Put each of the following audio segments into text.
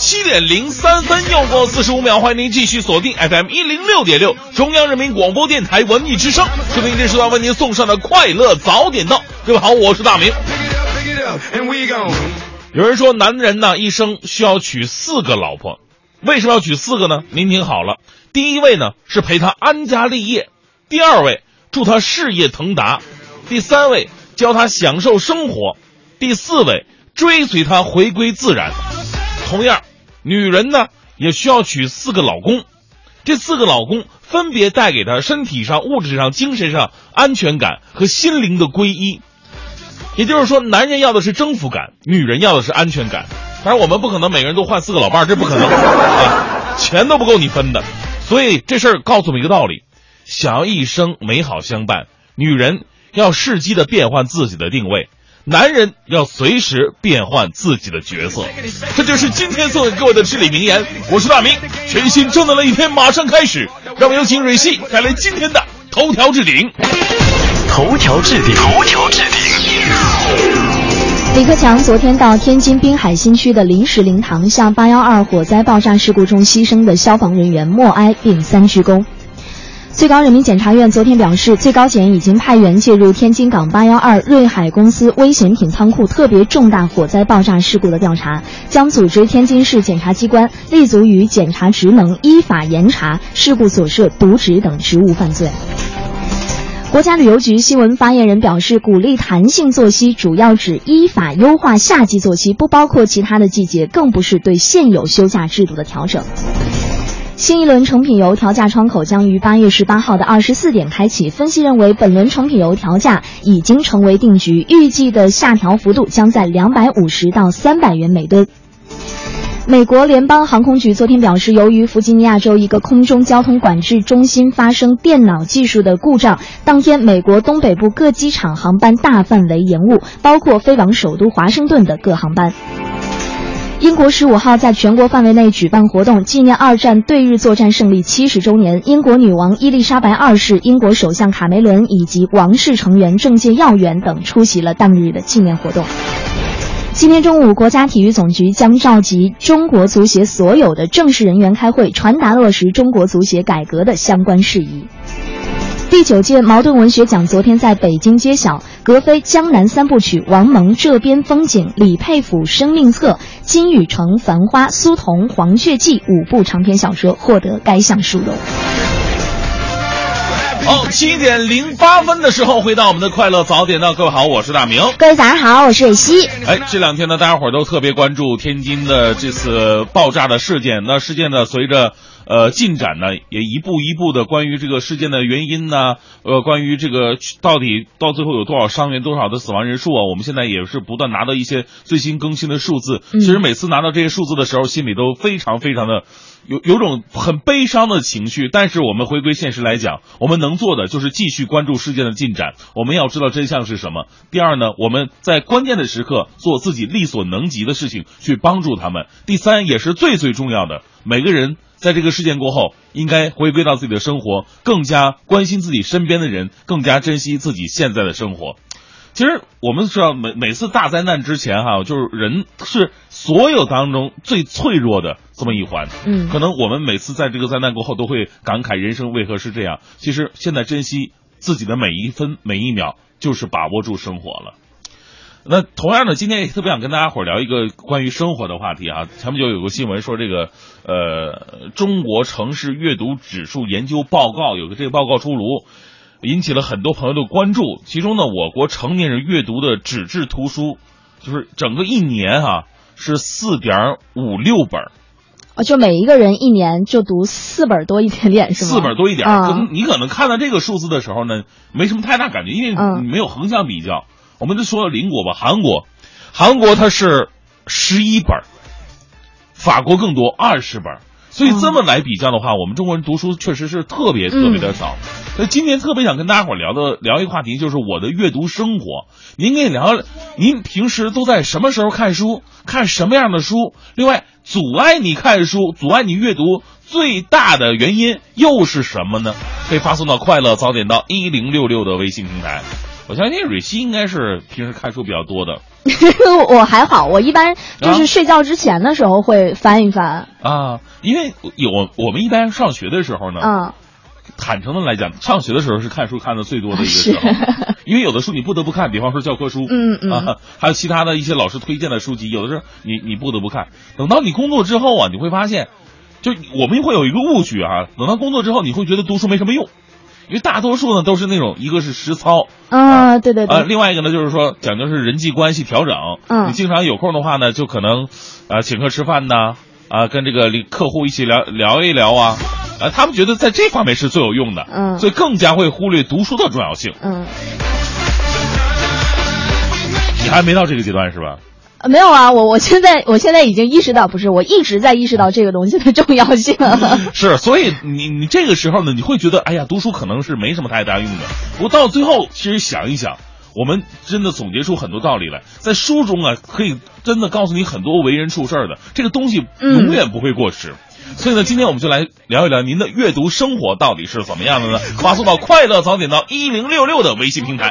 七点零三分，又过四十五秒，欢迎您继续锁定 FM 一零六点六，中央人民广播电台文艺之声，收听这时段为您送上的快乐早点到。各位好，我是大明。有人说，男人呢一生需要娶四个老婆，为什么要娶四个呢？您听好了，第一位呢是陪他安家立业，第二位祝他事业腾达，第三位教他享受生活，第四位追随他回归自然。同样，女人呢也需要娶四个老公，这四个老公分别带给她身体上、物质上、精神上安全感和心灵的皈依。也就是说，男人要的是征服感，女人要的是安全感。当然，我们不可能每个人都换四个老伴儿，这不可能 啊，钱都不够你分的。所以这事儿告诉我们一个道理：想要一生美好相伴，女人要适机的变换自己的定位，男人要随时变换自己的角色。这就是今天送给各位的至理名言。我是大明，全新正能量一天马上开始，让我们有请蕊希带来今天的头条置顶。头条置顶，头条置顶。李克强昨天到天津滨海新区的临时灵堂，向八幺二火灾爆炸事故中牺牲的消防人员默哀并三鞠躬。最高人民检察院昨天表示，最高检已经派员介入天津港八幺二瑞海公司危险品仓库特别重大火灾爆炸事故的调查，将组织天津市检察机关立足于检察职能，依法严查事故所涉渎职等职务犯罪。国家旅游局新闻发言人表示，鼓励弹性作息主要指依法优化夏季作息，不包括其他的季节，更不是对现有休假制度的调整。新一轮成品油调价窗口将于八月十八号的二十四点开启。分析认为，本轮成品油调价已经成为定局，预计的下调幅度将在两百五十到三百元每吨。美国联邦航空局昨天表示，由于弗吉尼亚州一个空中交通管制中心发生电脑技术的故障，当天美国东北部各机场航班大范围延误，包括飞往首都华盛顿的各航班。英国十五号在全国范围内举办活动，纪念二战对日作战胜利七十周年。英国女王伊丽莎白二世、英国首相卡梅伦以及王室成员、政界要员等出席了当日的纪念活动。今天中午，国家体育总局将召集中国足协所有的正式人员开会，传达落实中国足协改革的相关事宜。第九届茅盾文学奖昨天在北京揭晓，格非《江南三部曲》、王蒙《这边风景》、李佩甫《生命册》、金宇澄《繁花》、苏童《黄雀记》五部长篇小说获得该项殊荣。哦，七点零八分的时候，回到我们的快乐早点到，各位好，我是大明。各位早上好，我是蕊希。哎，这两天呢，大家伙儿都特别关注天津的这次爆炸的事件。那事件呢，随着呃进展呢，也一步一步的关于这个事件的原因呢，呃，关于这个到底到最后有多少伤员、多少的死亡人数啊，我们现在也是不断拿到一些最新更新的数字。其实每次拿到这些数字的时候，心里都非常非常的。有有种很悲伤的情绪，但是我们回归现实来讲，我们能做的就是继续关注事件的进展。我们要知道真相是什么。第二呢，我们在关键的时刻做自己力所能及的事情，去帮助他们。第三，也是最最重要的，每个人在这个事件过后，应该回归到自己的生活，更加关心自己身边的人，更加珍惜自己现在的生活。其实我们知道，每每次大灾难之前哈，就是人是所有当中最脆弱的这么一环。嗯可能我们每次在这个灾难过后都会感慨人生为何是这样。其实现在珍惜自己的每一分每一秒，就是把握住生活了。那同样的，今天也特别想跟大家伙儿聊一个关于生活的话题啊。前不久有个新闻说，这个呃，中国城市阅读指数研究报告有个这个报告出炉，引起了很多朋友的关注。其中呢，我国成年人阅读的纸质图书，就是整个一年哈、是四点五六本儿，哦，就每一个人一年就读四本多一点点是吗？四本多一点可能你可能看到这个数字的时候呢，没什么太大感觉，因为没有横向比较。我们就说邻国吧，韩国，韩国它是十一本儿，法国更多二十本儿。所以这么来比较的话，我们中国人读书确实是特别特别的少。所以今天特别想跟大家伙聊的聊一个话题，就是我的阅读生活。您可以聊聊，您平时都在什么时候看书？看什么样的书？另外，阻碍你看书、阻碍你阅读最大的原因又是什么呢？可以发送到快乐早点到一零六六的微信平台。我相信蕊希应该是平时看书比较多的。我还好，我一般就是睡觉之前的时候会翻一翻。啊，因为有我们一般上学的时候呢，嗯，坦诚的来讲，上学的时候是看书看的最多的一个时候，因为有的书你不得不看，比方说教科书，嗯嗯。啊，还有其他的一些老师推荐的书籍，有的时候你你不得不看。等到你工作之后啊，你会发现，就我们会有一个误区啊，等到工作之后，你会觉得读书没什么用，因为大多数呢都是那种一个是实操。啊，对对呃，对，另外一个呢，就是说讲究是人际关系调整。嗯你经常有空的话呢，就可能，啊，请客吃饭呐，啊，跟这个客户一起聊聊一聊啊，啊，他们觉得在这方面是最有用的，嗯所以更加会忽略读书的重要性。嗯，你还没到这个阶段是吧？呃没有啊，我我现在我现在已经意识到，不是我一直在意识到这个东西的重要性。是，所以你你这个时候呢，你会觉得，哎呀，读书可能是没什么太大用的。我到最后，其实想一想，我们真的总结出很多道理来，在书中啊，可以真的告诉你很多为人处事儿的这个东西，嗯永远不会过时。所以呢，今天我们就来聊一聊您的阅读生活到底是怎么样的呢？发送到快乐早点到一零六六的微信平台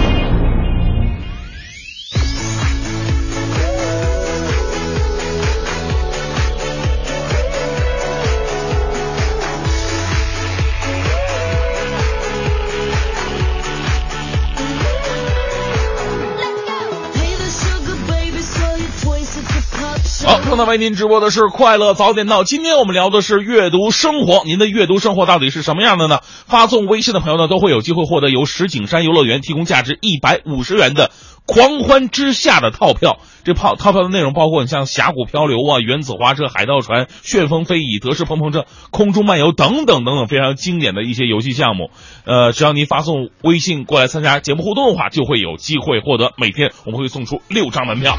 正在为您直播的是快乐早点到。今天我们聊的是阅读生活，您的阅读生活到底是什么样的呢？发送微信的朋友呢，都会有机会获得由石景山游乐园提供价值一百五十元的狂欢之夏的套票。这套套票的内容包括你像峡谷漂流啊、原子滑车、海盗船、旋风飞椅、德式碰碰车、空中漫游等等等等非常经典的一些游戏项目。呃，只要您发送微信过来参加节目互动的话，就会有机会获得。每天我们会送出六张门票。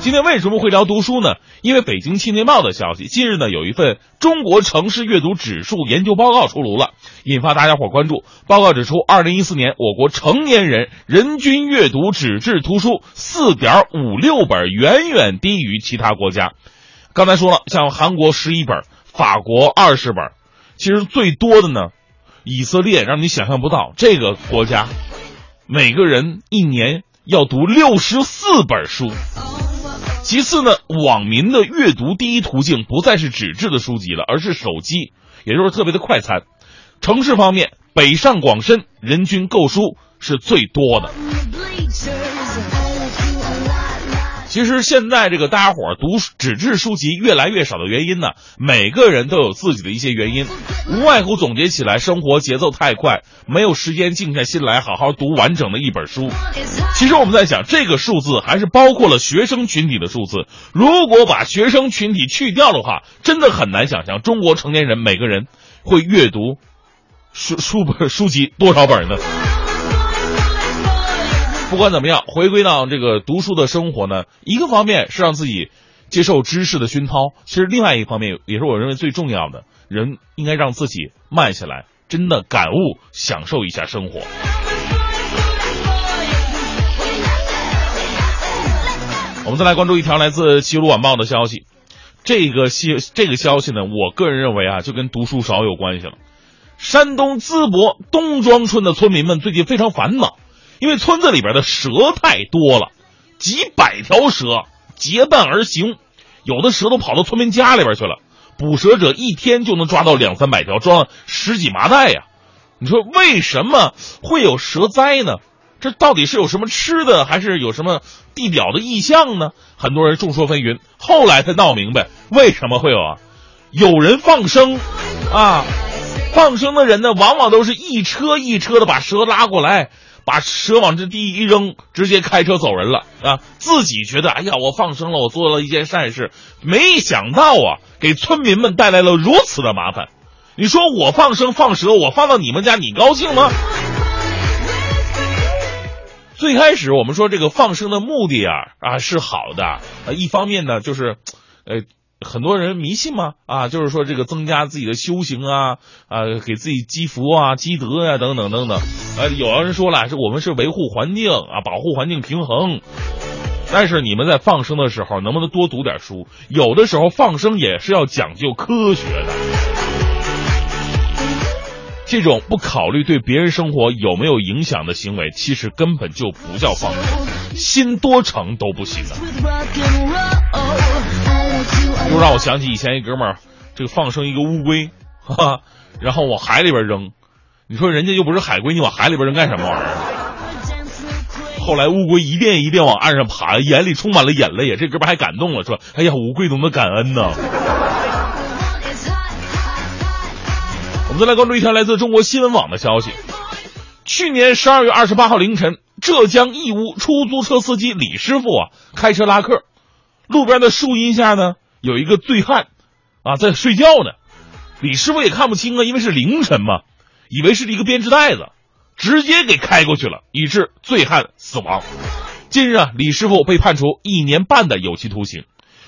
今天为什么会聊读书呢？因为北京青年报的消息，近日呢有一份中国城市阅读指数研究报告出炉了，引发大家伙关注。报告指出，二零一四年我国成年人人均阅读纸质图书四点五六本，远远低于其他国家。刚才说了，像韩国十一本，法国二十本，其实最多的呢，以色列让你想象不到，这个国家每个人一年要读六十四本书。其次呢，网民的阅读第一途径不再是纸质的书籍了，而是手机，也就是特别的快餐。城市方面，北上广深人均购书是最多的。其实现在这个大家伙读纸质书籍越来越少的原因呢，每个人都有自己的一些原因，无外乎总结起来，生活节奏太快，没有时间静下心来好好读完整的一本书。其实我们在想，这个数字还是包括了学生群体的数字。如果把学生群体去掉的话，真的很难想象中国成年人每个人会阅读书书本书籍多少本呢？不管怎么样，回归到这个读书的生活呢，一个方面是让自己接受知识的熏陶，其实另外一方面也是我认为最重要的，人应该让自己慢下来，真的感悟、享受一下生活。我们再来关注一条来自《齐鲁晚报》的消息，这个消这个消息呢，我个人认为啊，就跟读书少有关系了。山东淄博东庄村的村民们最近非常烦恼，因为村子里边的蛇太多了，几百条蛇结伴而行，有的蛇都跑到村民家里边去了。捕蛇者一天就能抓到两三百条，装十几麻袋呀。你说为什么会有蛇灾呢？这到底是有什么吃的，还是有什么地表的异象呢？很多人众说纷纭，后来才闹明白为什么会有啊。有人放生，啊，放生的人呢，往往都是一车一车的把蛇拉过来，把蛇往这地一扔，直接开车走人了啊。自己觉得，哎呀，我放生了，我做了一件善事，没想到啊，给村民们带来了如此的麻烦。你说我放生放蛇，我放到你们家，你高兴吗？最开始我们说这个放生的目的啊啊是好的，啊，一方面呢就是，呃，很多人迷信嘛啊，就是说这个增加自己的修行啊啊，给自己积福啊积德呀、等等等等，呃，有的人说了是我们是维护环境啊，保护环境平衡，但是你们在放生的时候能不能多读点书？有的时候放生也是要讲究科学的。这种不考虑对别人生活有没有影响的行为，其实根本就不叫放生，心多诚都不行的。又让我想起以前一哥们儿，这个放生一个乌龟，哈哈，然后往海里边扔，你说人家又不是海龟，你往海里边扔干什么玩意儿？后来乌龟一遍一遍往岸上爬，眼里充满了眼泪，这哥们儿还感动了，说：“哎呀，乌龟懂得感恩呐。”我们再来关注一条来自中国新闻网的消息。去年十二月二十八号凌晨，浙江义乌出租车司机李师傅啊，开车拉客，路边的树荫下呢，有一个醉汉，啊，在睡觉呢。李师傅也看不清啊，因为是凌晨嘛，以为是一个编织袋子，直接给开过去了，以致醉汉死亡。近日啊，李师傅被判处一年半的有期徒刑。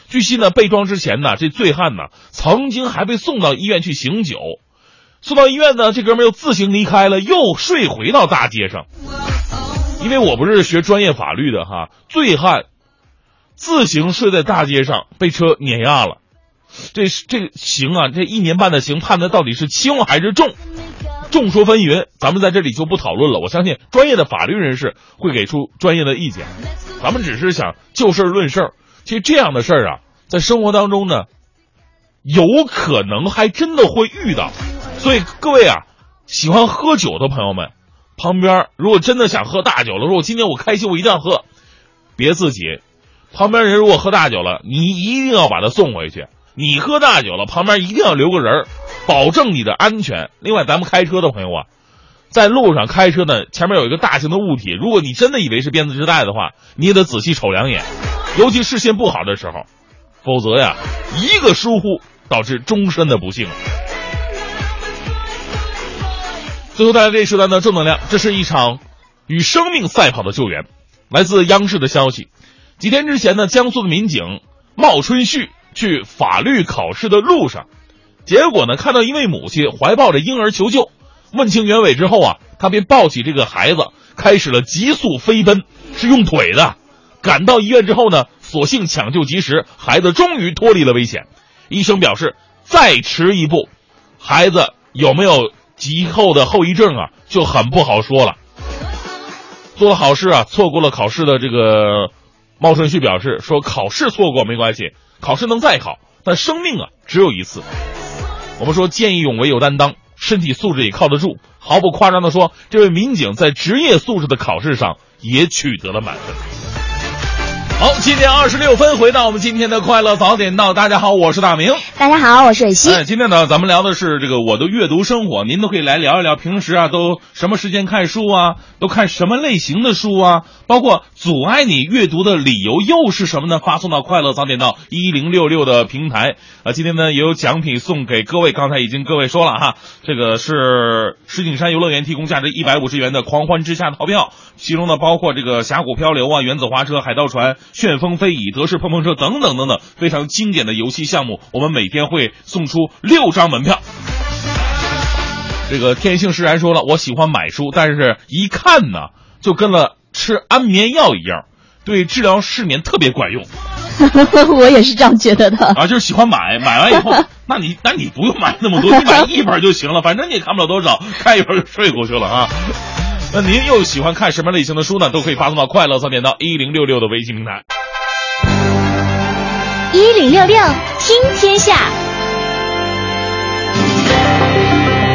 据悉呢，被撞之前呢，这醉汉呢，曾经还被送到医院去醒酒。送到医院呢，这哥们又自行离开了，又睡回到大街上。因为我不是学专业法律的哈，醉汉自行睡在大街上，被车碾压了，这这刑啊，这一年半的刑判的到底是轻还是重？众说纷纭，咱们在这里就不讨论了。我相信专业的法律人士会给出专业的意见，咱们只是想就事论事。其实这样的事儿啊，在生活当中呢，有可能还真的会遇到。所以各位啊，喜欢喝酒的朋友们，旁边如果真的想喝大酒了，说我今天我开心，我一定要喝，别自己。旁边人如果喝大酒了，你一定要把他送回去。你喝大酒了，旁边一定要留个人，保证你的安全。另外，咱们开车的朋友啊，在路上开车呢，前面有一个大型的物体，如果你真的以为是编织袋的话，你也得仔细瞅两眼，尤其视线不好的时候，否则呀，一个疏忽导致终身的不幸。最后带来这一时段的正能量，这是一场与生命赛跑的救援。来自央视的消息，几天之前呢，江苏的民警冒春旭去法律考试的路上，结果呢，看到一位母亲怀抱着婴儿求救，问清原委之后啊，他便抱起这个孩子，开始了急速飞奔，是用腿的。赶到医院之后呢，所幸抢救及时，孩子终于脱离了危险。医生表示，再迟一步，孩子有没有？急后的后遗症啊，就很不好说了。做了好事啊，错过了考试的这个茂顺旭表示说：“考试错过没关系，考试能再考，但生命啊只有一次。”我们说见义勇为有担当，身体素质也靠得住。毫不夸张的说，这位民警在职业素质的考试上也取得了满分。好，七点二十六分，回到我们今天的快乐早点到。大家好，我是大明。大家好，我是蕊希。哎，今天呢，咱们聊的是这个我的阅读生活，您都可以来聊一聊，平时啊都什么时间看书啊？都看什么类型的书啊？包括阻碍你阅读的理由又是什么呢？发送到快乐早点到一零六六的平台啊。今天呢，也有奖品送给各位，刚才已经各位说了哈，这个是石景山游乐园提供价值一百五十元的狂欢之夏套票，其中呢包括这个峡谷漂流啊、原子滑车、海盗船。旋风飞椅、德式碰碰车等等等等，非常经典的游戏项目，我们每天会送出六张门票。这个天性释然说了，我喜欢买书，但是一看呢，就跟了吃安眠药一样，对治疗失眠特别管用。我也是这样觉得的啊，就是喜欢买，买完以后，那你那你不用买那么多，你买一本就行了，反正你也看不了多少，看一会儿就睡过去了啊。那您又喜欢看什么类型的书呢？都可以发送到快乐三点到一零六六的微信平台。一零六六听天下，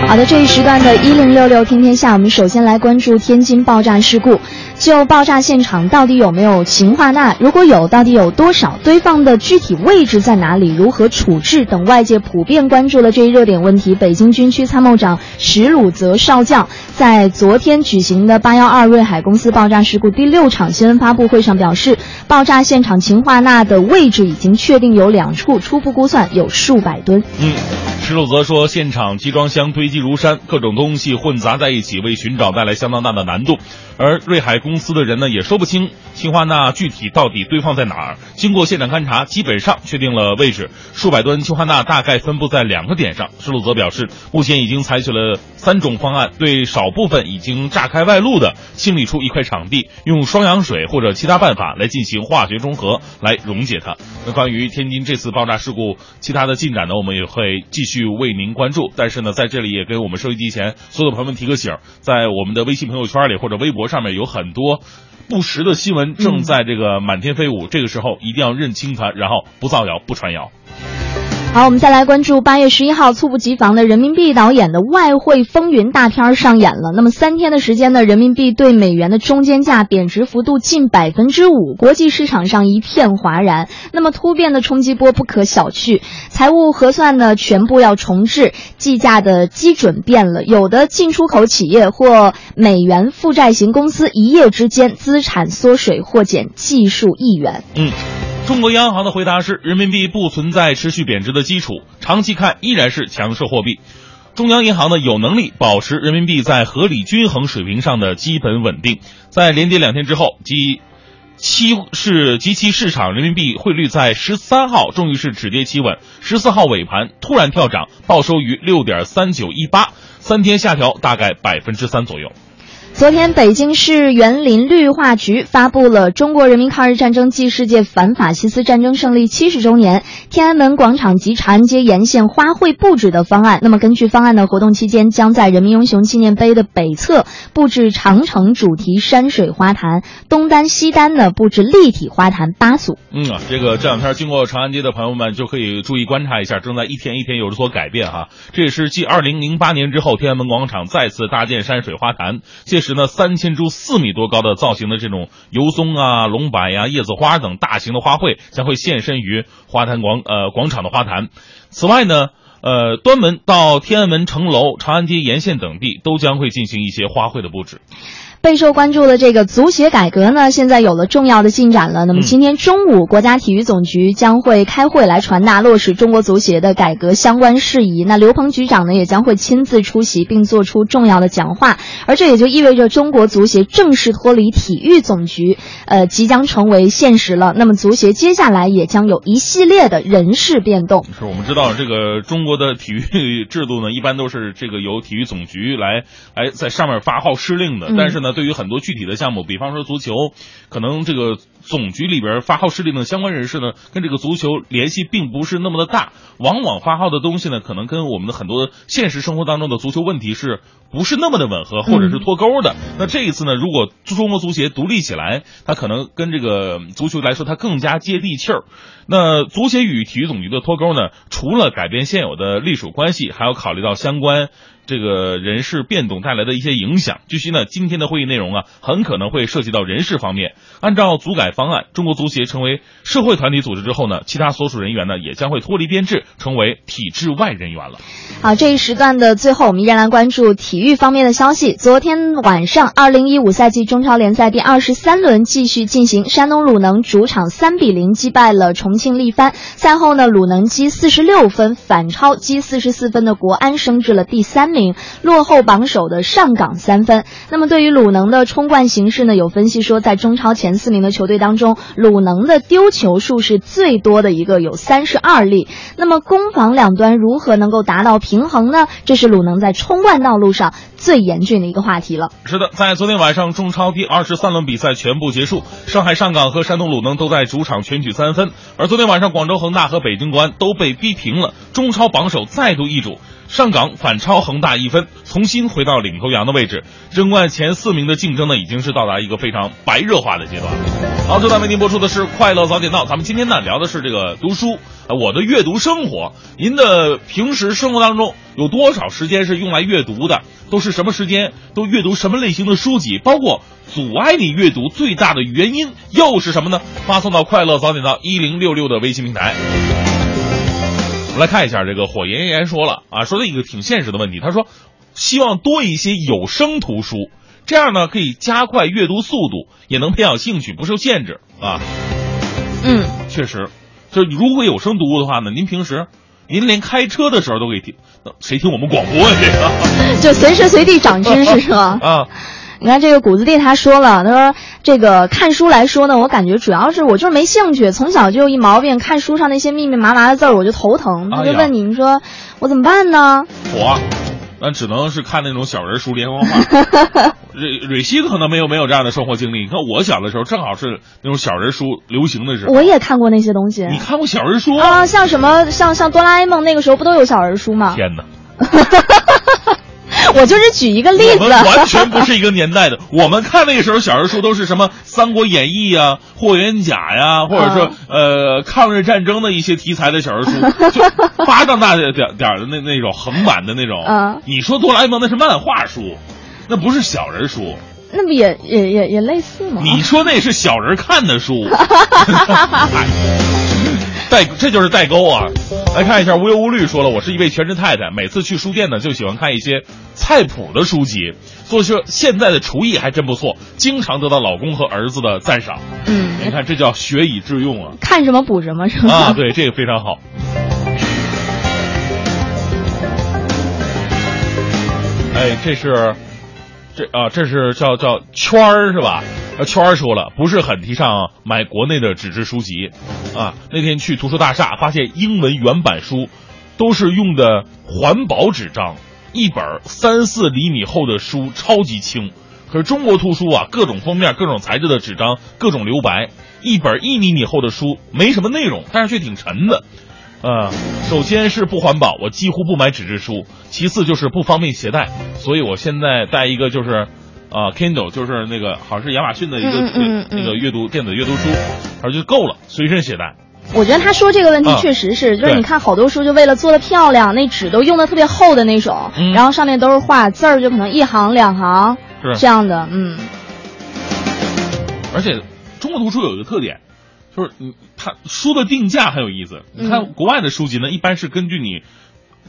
好的，这一时段的“一零六六听天下”，我们首先来关注天津爆炸事故。就爆炸现场到底有没有氰化钠？如果有，到底有多少？堆放的具体位置在哪里？如何处置？等外界普遍关注的这一热点问题，北京军区参谋长石鲁泽少将在昨天举行的八幺二瑞海公司爆炸事故第六场新闻发布会上表示，爆炸现场氰化钠的位置已经确定有两处，初步估算有数百吨。嗯，施鲁泽说，现场集装箱堆积如山，各种东西混杂在一起，为寻找带来相当大的难度。而瑞海公司的人呢，也说不清氰化钠具体到底堆放在哪儿。经过现场勘查，基本上确定了位置，数百吨氰化钠大概分布在两个点上。施鲁泽表示，目前已经采取了三种方案，对少部分已经炸开外露的清理出一块场地，用双氧水或者其他办法来进行化学中和，来溶解它。那关于天津这次爆炸事故其他的进展呢，我们也会继续为您关注。但是呢，在这里也给我们收音机前所有的朋友们提个醒，在我们的微信朋友圈里或者微博上面有很多不实的新闻正在这个满天飞舞，这个时候一定要认清它，然后不造谣不传谣。好，我们再来关注八月十一号猝不及防的人民币导演的外汇风云大片上演了。那么三天的时间呢，人民币对美元的中间价贬值幅度近百分之五，国际市场上一片哗然。那么突变的冲击波不可小觑，财务核算呢全部要重置，计价的基准变了，有的进出口企业或美元负债型公司一夜之间资产缩水或减计数亿元。嗯。中国央行的回答是：人民币不存在持续贬值的基础，长期看依然是强势货币。中央银行呢有能力保持人民币在合理均衡水平上的基本稳定。在连跌两天之后，即期市即期市场人民币汇率在十三号终于是止跌企稳，十四号尾盘突然跳涨，报收于六点三九一八，三天下调大概百分之三左右。昨天，北京市园林绿化局发布了中国人民抗日战争暨世界反法西斯战争胜利七十周年天安门广场及长安街沿线花卉布置的方案。那么，根据方案的活动期间，将在人民英雄纪念碑的北侧布置长城主题山水花坛，东单西单呢布置立体花坛八组。嗯啊，这个这两天经过长安街的朋友们就可以注意观察一下，正在一天一天有所改变哈。这也是继二零零八年之后，天安门广场再次搭建山水花坛。届时呢，三千株四米多高的造型的这种油松啊、龙柏呀、叶子花等大型的花卉将会现身于花坛广呃广场的花坛。此外呢，呃，端门到天安门城楼、长安街沿线等地都将会进行一些花卉的布置。备受关注的这个足协改革呢，现在有了重要的进展了。那么今天中午，国家体育总局将会开会来传达落实中国足协的改革相关事宜。那刘鹏局长呢，也将会亲自出席并做出重要的讲话。而这也就意味着中国足协正式脱离体育总局，呃，即将成为现实了。那么足协接下来也将有一系列的人事变动。是我们知道这个中国的体育制度呢，一般都是这个由体育总局来来在上面发号施令的，但是呢。对于很多具体的项目，比方说足球，可能这个总局里边发号施令的相关人士呢，跟这个足球联系并不是那么的大，往往发号的东西呢，可能跟我们的很多现实生活当中的足球问题是不是那么的吻合，或者是脱钩的。那这一次呢，如果中国足协独立起来，它可能跟这个足球来说，它更加接地气儿。那足协与体育总局的脱钩呢，除了改变现有的隶属关系，还要考虑到相关。这个人事变动带来的一些影响。据悉呢，今天的会议内容啊，很可能会涉及到人事方面。按照足改方案，中国足协成为社会团体组织之后呢，其他所属人员呢，也将会脱离编制，成为体制外人员了。好，这一时段的最后，我们依然来关注体育方面的消息。昨天晚上，二零一五赛季中超联赛第二十三轮继续进行，山东鲁能主场三比零击败了重庆力帆。赛后呢，鲁能积四十六分，反超积四十四分的国安，升至了第三。名落后榜首的上港三分。那么对于鲁能的冲冠形势呢？有分析说，在中超前四名的球队当中，鲁能的丢球数是最多的一个，有三十二粒。那么攻防两端如何能够达到平衡呢？这是鲁能在冲冠道路上最严峻的一个话题了。是的，在昨天晚上中超第二十三轮比赛全部结束，上海上港和山东鲁能都在主场全取三分，而昨天晚上广州恒大和北京国安都被逼平了，中超榜首再度易主。上港反超恒大一分，重新回到领头羊的位置。争冠前四名的竞争呢，已经是到达一个非常白热化的阶段。好，正在为您播出的是《快乐早点到》，咱们今天呢聊的是这个读书呃我的阅读生活，您的平时生活当中有多少时间是用来阅读的？都是什么时间？都阅读什么类型的书籍？包括阻碍你阅读最大的原因又是什么呢？发送到快乐早点到一零六六的微信平台。我们来看一下这个火炎炎说了啊，说了一个挺现实的问题，他说希望多一些有声图书，这样呢可以加快阅读速度，也能培养兴趣，不受限制啊。嗯，确实，就是如果有声读物的话呢，您平时您连开车的时候都可以听，那谁听我们广播呀？这个 就随时随地长知识是吧？啊，你看这个谷子弟他说了，他说这个看书来说呢，我感觉主要是我就是没兴趣，从小就一毛病，看书上那些密密麻麻的字儿我就头疼。他就问你，你说我怎么办呢？我那只能是看那种小人书连环画。蕊蕊希可能没有没有这样的生活经历。你看我小的时候，正好是那种小人书流行的时候。我也看过那些东西你看过小人书？啊，像什么像像哆啦 A 梦那个时候不都有小人书吗？天哪！我就是举一个例子，我们完全不是一个年代的。我们看那个时候小人书都是什么《三国演义》呀、《霍元甲》呀，或者说、呃抗日战争的一些题材的小人书，就巴掌大点点的那那种横版的那种。嗯你说哆啦 A 梦那是漫画书，那不是小人书。那不也也也也类似吗？你说那是小人看的书 代这就是代沟啊！来看一下无忧无虑说了，我是一位全职太太，每次去书店呢就喜欢看一些菜谱的书籍，所以说现在的厨艺还真不错，经常得到老公和儿子的赞赏。嗯，你看这叫学以致用啊！看什么补什么是吧？啊，对，这个非常好。哎，这是，这啊，这是叫叫圈儿是吧？呃，圈儿说了，不是很提倡买国内的纸质书籍，啊，那天去图书大厦发现英文原版书都是用的环保纸张，一本三四厘米厚的书超级轻，可是中国图书啊，各种封面、各种材质的纸张，各种留白，一本一厘米厚的书没什么内容，但是却挺沉的。啊、首先是不环保，我几乎不买纸质书；其次就是不方便携带，所以我现在带一个就是，啊、Kindle，就是那个好像是亚马逊的一个、那个阅读电子阅读书，他说就够了，随身携带。我觉得他说这个问题啊确实是，就是你看好多书就为了做的漂亮，那纸都用的特别厚的那种，嗯。然后上面都是画字儿，就可能一行两行是。这样的，嗯。而且中国图书有一个特点，就是你它书的定价很有意思。你看嗯国外的书籍呢，一般是根据你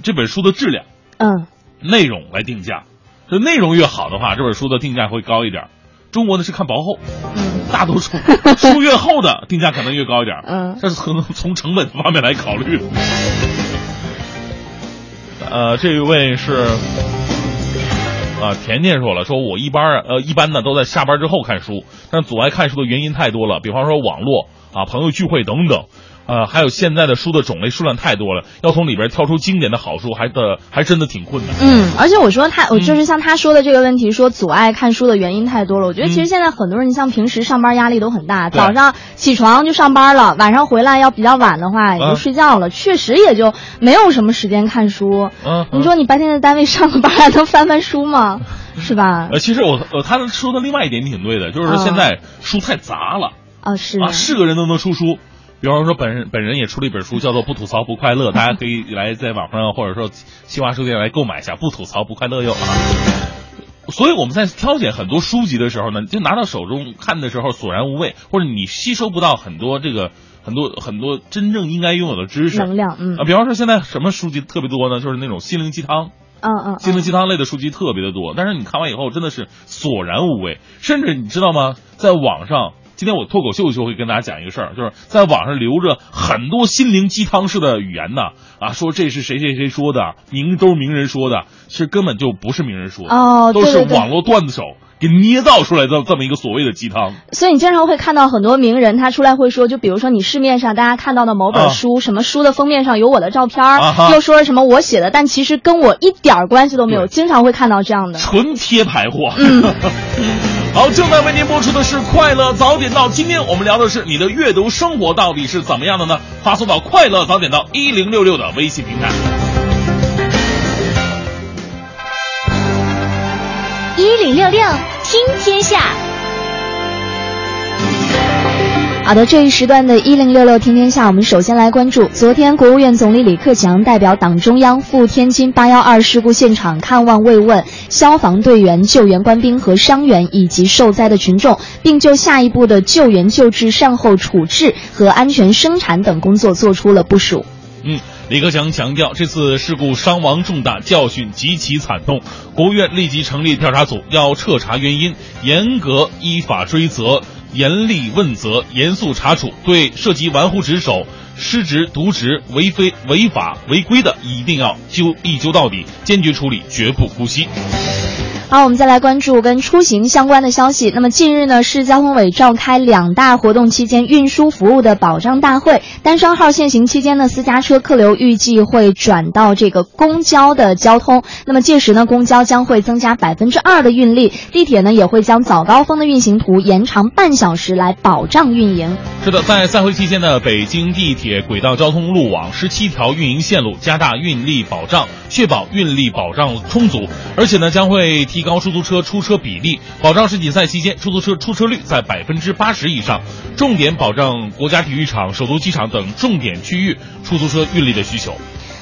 这本书的质量、嗯。内容来定价，这内容越好的话，这本书的定价会高一点儿。中国呢是看薄厚，嗯大多数 书越厚的定价可能越高一点儿，嗯这是可能从成本方面来考虑。呃，这一位是啊，甜甜说了，说我一般啊呃一般呢都在下班之后看书，但阻碍看书的原因太多了，比方说网络啊、朋友聚会等等。呃，还有现在的书的种类数量太多了，要从里边挑出经典的好书，还的还真的挺困难。嗯，而且我说他，我就是像他说的这个问题，说阻碍看书的原因太多了。我觉得其实现在很多人，你像平时上班压力都很大，早上起床就上班了，晚上回来要比较晚的话也就嗯睡觉了，确实也就没有什么时间看书。嗯，你说你白天在单位上个班，还能翻翻书吗？是吧？呃，其实我呃，他说的另外一点挺对的，就是说嗯现在书太杂了。啊，是啊，是个人都能出书。比方说，本人本人也出了一本书，叫做《不吐槽不快乐》，大家可以来在网上或者说新华书店来购买一下，《不吐槽不快乐哟》啊。所以我们在挑选很多书籍的时候呢，就拿到手中看的时候索然无味，或者你吸收不到很多这个很多很多真正应该拥有的知识能量，嗯啊。比方说，现在什么书籍特别多呢？就是那种心灵鸡汤。嗯嗯，心灵鸡汤类的书籍特别的多，但是你看完以后真的是索然无味，甚至你知道吗？在网上，今天我脱口秀就会跟大家讲一个事儿，就是在网上留着很多心灵鸡汤式的语言呢，啊，说这是谁谁谁说的，名都是名人说的，其实根本就不是名人说的，哦都是网络段子手给捏造出来的这么一个所谓的鸡汤。所以你经常会看到很多名人他出来会说，就比如说你市面上大家看到的某本啊书，什么书的封面上有我的照片又说什么我写的，但其实跟我一点关系都没有，经常会看到这样的。纯贴牌货。嗯 好，正在为您播出的是《快乐早点到》，今天我们聊的是你的阅读生活到底是怎么样的呢？发送到“快乐早点到”一零六六的微信平台。一零六六听天下。好的，这一时段的“一零六六听天下”，我们首先来关注昨天国务院总理李克强代表党中央赴天津八幺二事故现场看望慰问消防队员、救援官兵和伤员以及受灾的群众，并就下一步的救援救治、善后处置和安全生产等工作做出了部署。嗯，李克强强调，这次事故伤亡重大，教训极其惨痛。国务院立即成立调查组，要彻查原因，严格依法追责。严厉问责，严肃查处，对涉及玩忽职守、失职渎职、违非违法违规的，一定要揪一揪到底，坚决处理，绝不姑息。好，我们再来关注跟出行相关的消息。那么近日呢，市交通委召开两大活动期间运输服务的保障大会。单双号限行期间呢，私家车客流预计会转到这个公交的交通。那么届时呢，公交将会增加百分之二的运力，地铁呢也会将早高峰的运行图延长半小时来保障运营。是的，在赛会期间呢，北京地铁铁轨道交通路网十七条运营线路加大运力保障，确保运力保障充足，而且呢将会。提高出租车出车比例，保障世锦赛期间出租车出车率在百分之八十以上，重点保障国家体育场、首都机场等重点区域出租车运力的需求。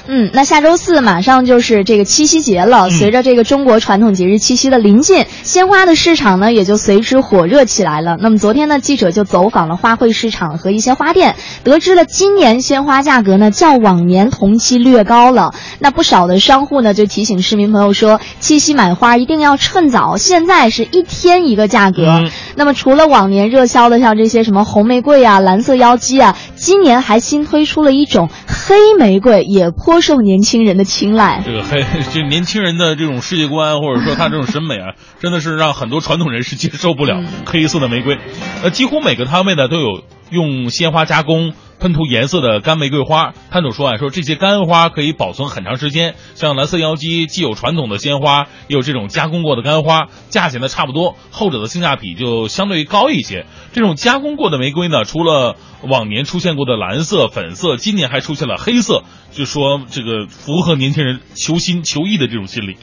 嗯，那下周四马上就是这个七夕节了。随着这个中国传统节日七夕的临近，鲜花的市场呢也就随之火热起来了。那么昨天呢，记者就走访了花卉市场和一些花店，得知了今年鲜花价格呢较往年同期略高了。那不少的商户呢就提醒市民朋友说，七夕买花一定要趁早，现在是一天一个价格。那么除了往年热销的像这些什么红玫瑰啊、蓝色妖姬啊，今年还新推出了一种黑玫瑰，也颇。颇受年轻人的青睐。这个黑，这年轻人的这种世界观，或者说他这种审美啊，真的是让很多传统人士接受不了。黑色的玫瑰，呃，几乎每个摊位呢都有用鲜花加工。喷涂颜色的干玫瑰花，摊主说啊，说这些干花可以保存很长时间。像蓝色妖姬，既有传统的鲜花，也有这种加工过的干花，价钱呢差不多，后者的性价比就相对于高一些。这种加工过的玫瑰呢，除了往年出现过的蓝色、粉色，今年还出现了黑色，就说这个符合年轻人求新求异的这种心理。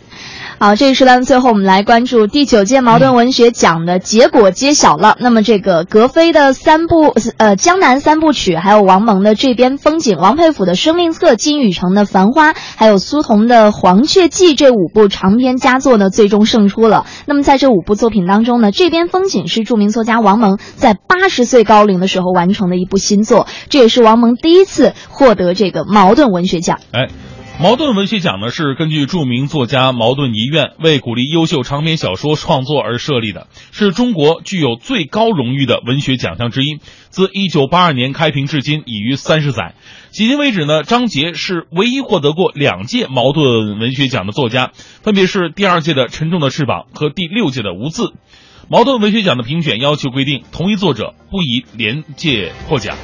好，这一时段最后我们来关注第九届茅盾文学奖的结果揭晓了。那么这个格非的三部呃江南三部曲，还有王蒙的这边风景，王佩甫的生命册，金宇澄的繁花，还有苏童的黄雀记这五部长篇佳作呢，最终胜出了。那么在这五部作品当中呢，这边风景是著名作家王蒙在八十岁高龄的时候完成的一部新作，这也是王蒙第一次获得这个茅盾文文学奖。哎。茅盾文学奖呢，是根据著名作家茅盾遗愿为鼓励优秀长篇小说创作而设立的，是中国具有最高荣誉的文学奖项之一。自一九八二年开屏至今，已逾三十载。迄今为止呢，张杰是唯一获得过两届茅盾文学奖的作家，分别是第二届的《沉重的翅膀》和第六届的《无字》。茅盾文学奖的评选要求规定，同一作者不宜连届获奖。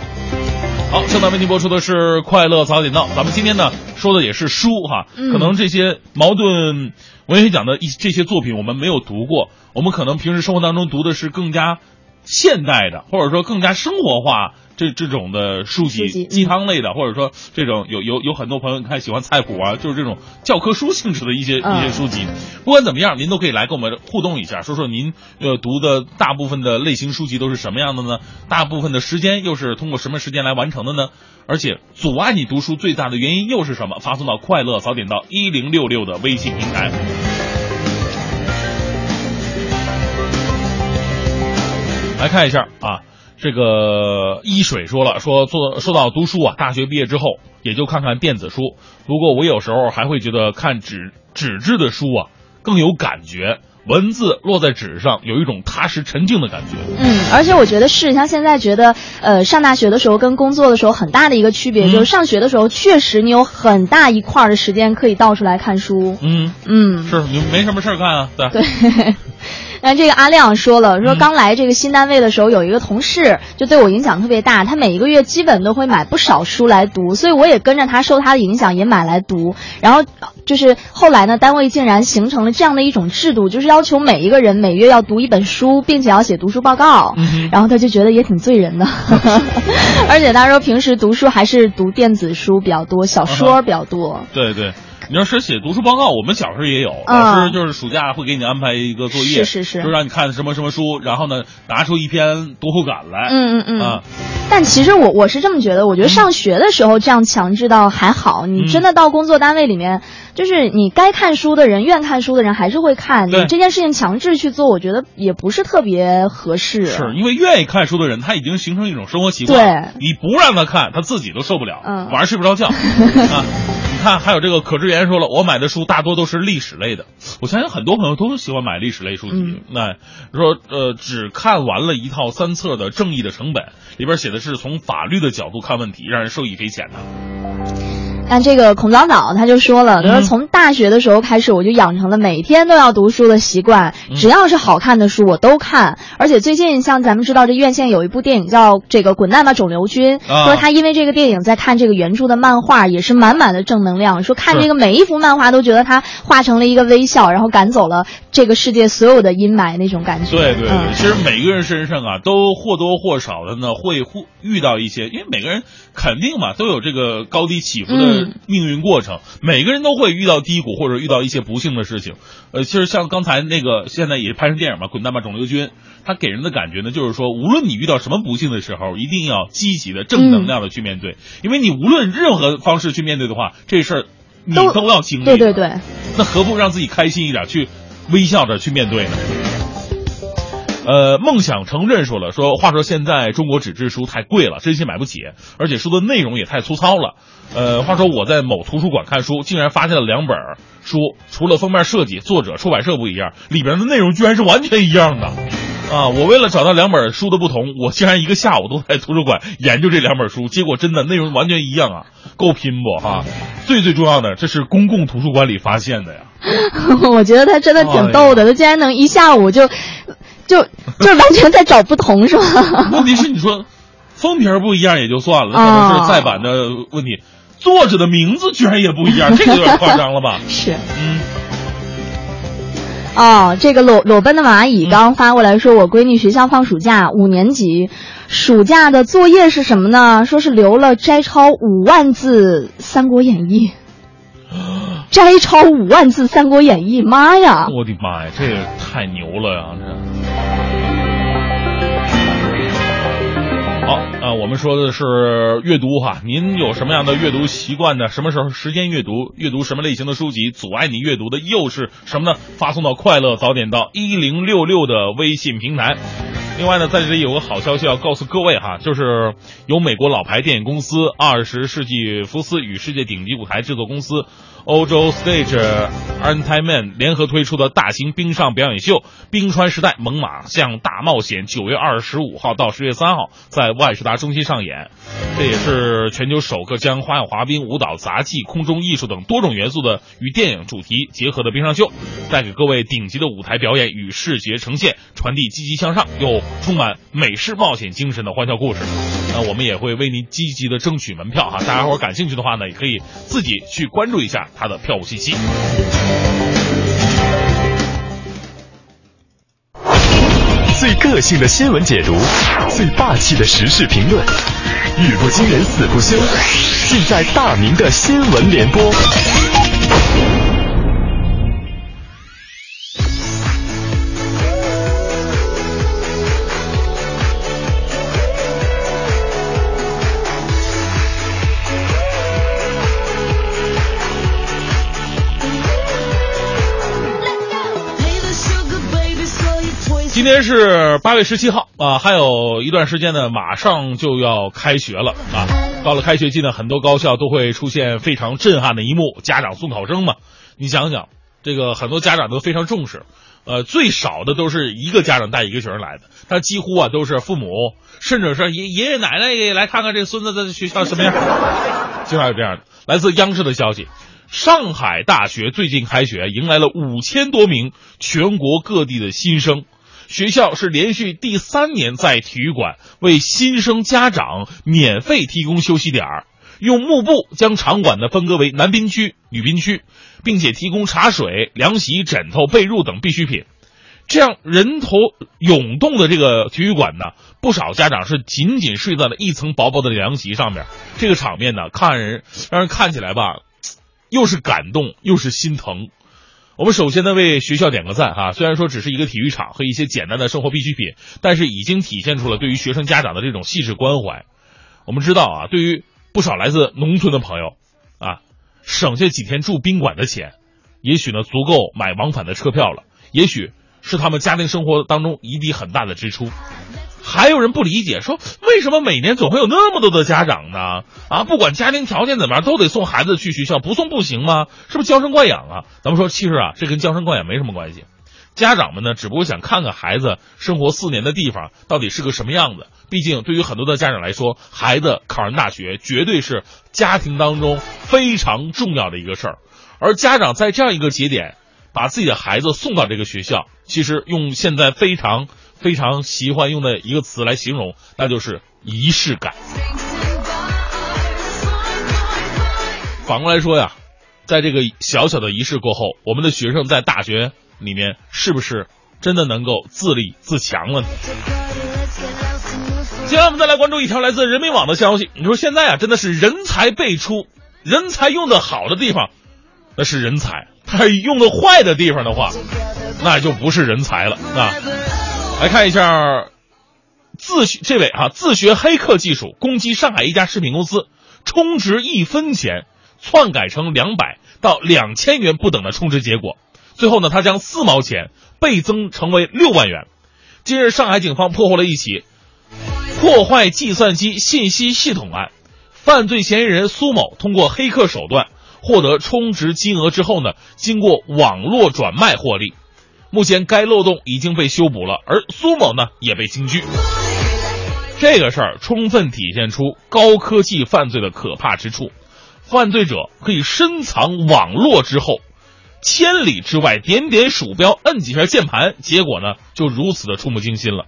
好，正在为您播出的是《快乐早点到》，咱们今天呢说的也是书哈，可能这些矛盾文学奖的一这些作品我们没有读过，我们可能平时生活当中读的是更加现代的，或者说更加生活化。这这种的书籍，鸡汤类的，或者说这种有有有很多朋友你看喜欢菜谱啊，就是这种教科书性质的一些一些书籍。不管怎么样，您都可以来跟我们互动一下，说说您呃读的大部分的类型书籍都是什么样的呢？大部分的时间又是通过什么时间来完成的呢？而且阻碍你读书最大的原因又是什么？发送到快乐早点到一零六六的微信平台。来看一下啊。这个一水说了，说做说到读书啊，大学毕业之后也就看看电子书。不过我有时候还会觉得看纸纸质的书啊更有感觉，文字落在纸上有一种踏实沉静的感觉。嗯，而且我觉得是像现在觉得，呃，上大学的时候跟工作的时候很大的一个区别，就是上学的时候确实你有很大一块的时间可以倒出来看书。嗯嗯，是你没什么事儿干啊？对。对。那这个阿亮说了，说刚来这个新单位的时候，有一个同事就对我影响特别大，他每一个月基本都会买不少书来读，所以我也跟着他受他的影响也买来读。然后就是后来呢，单位竟然形成了这样的一种制度，就是要求每一个人每月要读一本书，并且要写读书报告。然后他就觉得也挺醉人的，而且他说平时读书还是读电子书比较多，小说比较多。对对。你要是写读书报告，我们小时候也有，嗯。老师就是暑假会给你安排一个作业，是是是。就让你看什么什么书，然后呢拿出一篇读后感来，嗯嗯嗯。啊，但其实我我是这么觉得，我觉得上学的时候这样强制倒还好，你真的到工作单位里面，就是你该看书的人、愿看书的人还是会看，对。你这件事情强制去做，我觉得也不是特别合适。是因为愿意看书的人，他已经形成一种生活习惯对，你不让他看，他自己都受不了，嗯。晚上睡不着觉 啊。你看，还有这个可知言说了，我买的书大多都是历史类的。我相信很多朋友都喜欢买历史类书籍。嗯那说呃，只看完了一套三册的《正义的成本》，里边写的是从法律的角度看问题，让人受益匪浅的。但这个孔早早他就说了，他说嗯从大学的时候开始，我就养成了每天都要读书的习惯，嗯只要是好看的书我都看。而且最近像咱们知道，这院线有一部电影叫《这个滚蛋吧肿瘤君》，啊说他因为这个电影在看这个原著的漫画，也是满满的正能量，说看这个每一幅漫画都觉得他画成了一个微笑，然后赶走了这个世界所有的阴霾那种感觉。对对对，嗯其实每个人身上啊，都或多或少的呢会互遇到一些，因为每个人肯定嘛都有这个高低起伏的嗯命运过程，每个人都会遇到低谷或者遇到一些不幸的事情。呃，其实像刚才那个现在也拍成电影嘛，《滚蛋吧肿瘤君》，他给人的感觉呢，就是说无论你遇到什么不幸的时候，一定要积极的、正能量的去面对，因为你无论任何方式去面对的话，这事儿你都都要经历。对对对，那何不让自己开心一点，去微笑着去面对呢？呃，梦想成认说了，说话说现在中国纸质书太贵了，真心买不起，而且书的内容也太粗糙了。呃，话说我在某图书馆看书，竟然发现了两本书，除了封面设计、作者、出版社不一样，里边的内容居然是完全一样的。啊！我为了找到两本书的不同，我竟然一个下午都在图书馆研究这两本书，结果真的内容完全一样啊，够拼不哈？最最重要的，这是公共图书馆里发现的呀。我觉得他真的挺逗的，他竟然能一下午就就就完全在找不同，是吧？问题是你说封皮儿不一样也就算了，可啊能是再版的问题，作者的名字居然也不一样，这个有点夸张了吧？是。嗯，哦，这个裸裸奔的蚂蚁刚刚发过来说，我闺女学校放暑假，五年级，暑假的作业是什么呢？说是留了摘抄五万字《三国演义》，摘抄五万字《三国演义》，妈呀！我的妈呀，这也太牛了呀！这。好，啊，我们说的是阅读哈，您有什么样的阅读习惯呢？什么时候时间阅读？阅读什么类型的书籍？阻碍你阅读的又是什么呢？发送到快乐早点到一零六六的微信平台。另外呢，在这里有个好消息要告诉各位哈，就是由美国老牌电影公司二十世纪福斯与世界顶级舞台制作公司欧洲 Stage Entertainment 联合推出的大型冰上表演秀《冰川时代猛犸象大冒险》，九月二十五号到十月三号在万事达中心上演。这也是全球首个将花样滑冰、舞蹈、杂技、空中艺术等多种元素的与电影主题结合的冰上秀，带给各位顶级的舞台表演与视觉呈现，传递积极向上又充满美式冒险精神的欢笑故事。那我们也会为您积极的争取门票哈，大家伙儿感兴趣的话呢，也可以自己去关注一下他的票务信息。最个性的新闻解读，最霸气的时事评论，语不惊人死不休，尽在大明的新闻联播。今天是八月十七号啊，还有一段时间呢，马上就要开学了啊。到了开学季呢，很多高校都会出现非常震撼的一幕，家长送考生嘛。你想想，这个很多家长都非常重视，呃，最少的都是一个家长带一个学生来的，但几乎啊都是父母，甚至是爷爷爷奶奶也来看看这孙子在学校什么样。经常有这样的。来自央视的消息。上海大学最近开学，迎来了五千多名全国各地的新生。学校是连续第三年在体育馆为新生家长免费提供休息点儿，用幕布将场馆呢分割为男宾区、女宾区，并且提供茶水、凉席、枕头、被褥等必需品。这样人头涌动的这个体育馆呢，不少家长是紧紧睡在了一层薄薄的凉席上面。这个场面呢，看人让人看起来吧，又是感动又是心疼。我们首先呢为学校点个赞哈，虽然说只是一个体育场和一些简单的生活必需品，但是已经体现出了对于学生家长的这种细致关怀。我们知道啊，对于不少来自农村的朋友啊，省下几天住宾馆的钱，也许呢足够买往返的车票了，也许是他们家庭生活当中一笔很大的支出。还有人不理解，说为什么每年总会有那么多的家长呢？啊，不管家庭条件怎么样，都得送孩子去学校，不送不行吗？是不是娇生惯养啊？咱们说，其实啊，这跟娇生惯养没什么关系。家长们呢，只不过想看看孩子生活四年的地方到底是个什么样子。毕竟，对于很多的家长来说，孩子考上大学绝对是家庭当中非常重要的一个事儿。而家长在这样一个节点，把自己的孩子送到这个学校，其实用现在非常。非常喜欢用的一个词来形容，那就是仪式感。反过来说呀，在这个小小的仪式过后，我们的学生在大学里面是不是真的能够自立自强了呢？接下来我们再来关注一条来自人民网的消息。你说现在啊，真的是人才辈出，人才用的好的地方，那是人才；他用的坏的地方的话，那就不是人才了啊。来看一下，自学这位啊，自学黑客技术攻击上海一家食品公司，充值一分钱篡改成两百到两千元不等的充值结果，最后呢，他将四毛钱倍增成为六万元。近日，上海警方破获了一起破坏计算机信息系统案，犯罪嫌疑人苏某通过黑客手段获得充值金额之后呢，经过网络转卖获利。目前该漏洞已经被修补了，而苏某呢也被刑拘。这个事儿充分体现出高科技犯罪的可怕之处，犯罪者可以深藏网络之后，千里之外点点鼠标，摁几下键盘，结果呢就如此的触目惊心了。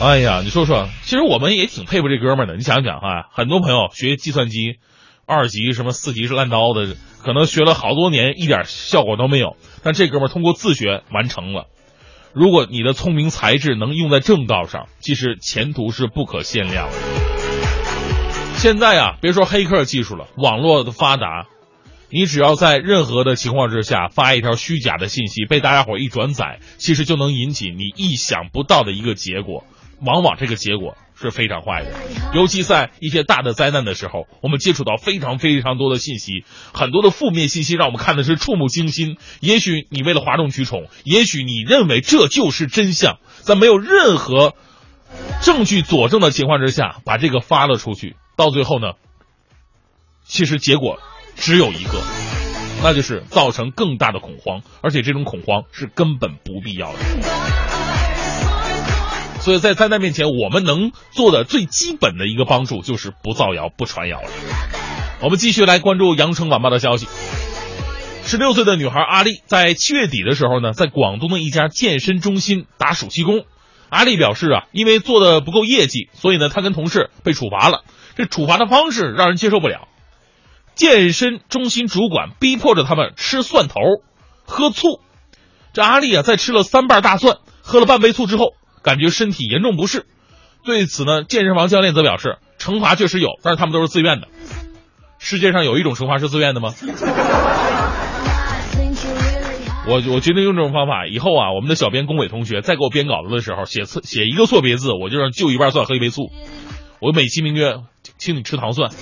哎呀，你说说，其实我们也挺佩服这哥们儿的。你想想啊，很多朋友学计算机，二级什么四级是烂刀的，可能学了好多年，一点效果都没有。但这哥们通过自学完成了。如果你的聪明才智能用在正道上，其实前途是不可限量的。现在啊，别说黑客技术了，网络的发达，你只要在任何的情况之下发一条虚假的信息，被大家伙一转载，其实就能引起你意想不到的一个结果。往往这个结果。是非常坏的，尤其在一些大的灾难的时候，我们接触到非常非常多的信息，很多的负面信息让我们看的是触目惊心。也许你为了哗众取宠，也许你认为这就是真相，在没有任何证据佐证的情况之下，把这个发了出去，到最后呢，其实结果只有一个，那就是造成更大的恐慌，而且这种恐慌是根本不必要的。所以在灾难面前，我们能做的最基本的一个帮助就是不造谣、不传谣了。我们继续来关注羊城晚报的消息。十六岁的女孩阿丽在七月底的时候呢，在广东的一家健身中心打暑期工。阿丽表示啊，因为做的不够业绩，所以呢，她跟同事被处罚了。这处罚的方式让人接受不了。健身中心主管逼迫着他们吃蒜头、喝醋。这阿丽啊，在吃了三瓣大蒜、喝了半杯醋之后。感觉身体严重不适，对此呢，健身房教练则表示，惩罚确实有，但是他们都是自愿的。世界上有一种惩罚是自愿的吗？我我决定用这种方法，以后啊，我们的小编龚伟同学再给我编稿子的时候，写错写一个错别字，我就让就一半蒜喝一杯醋。我美其名曰，请你吃糖蒜。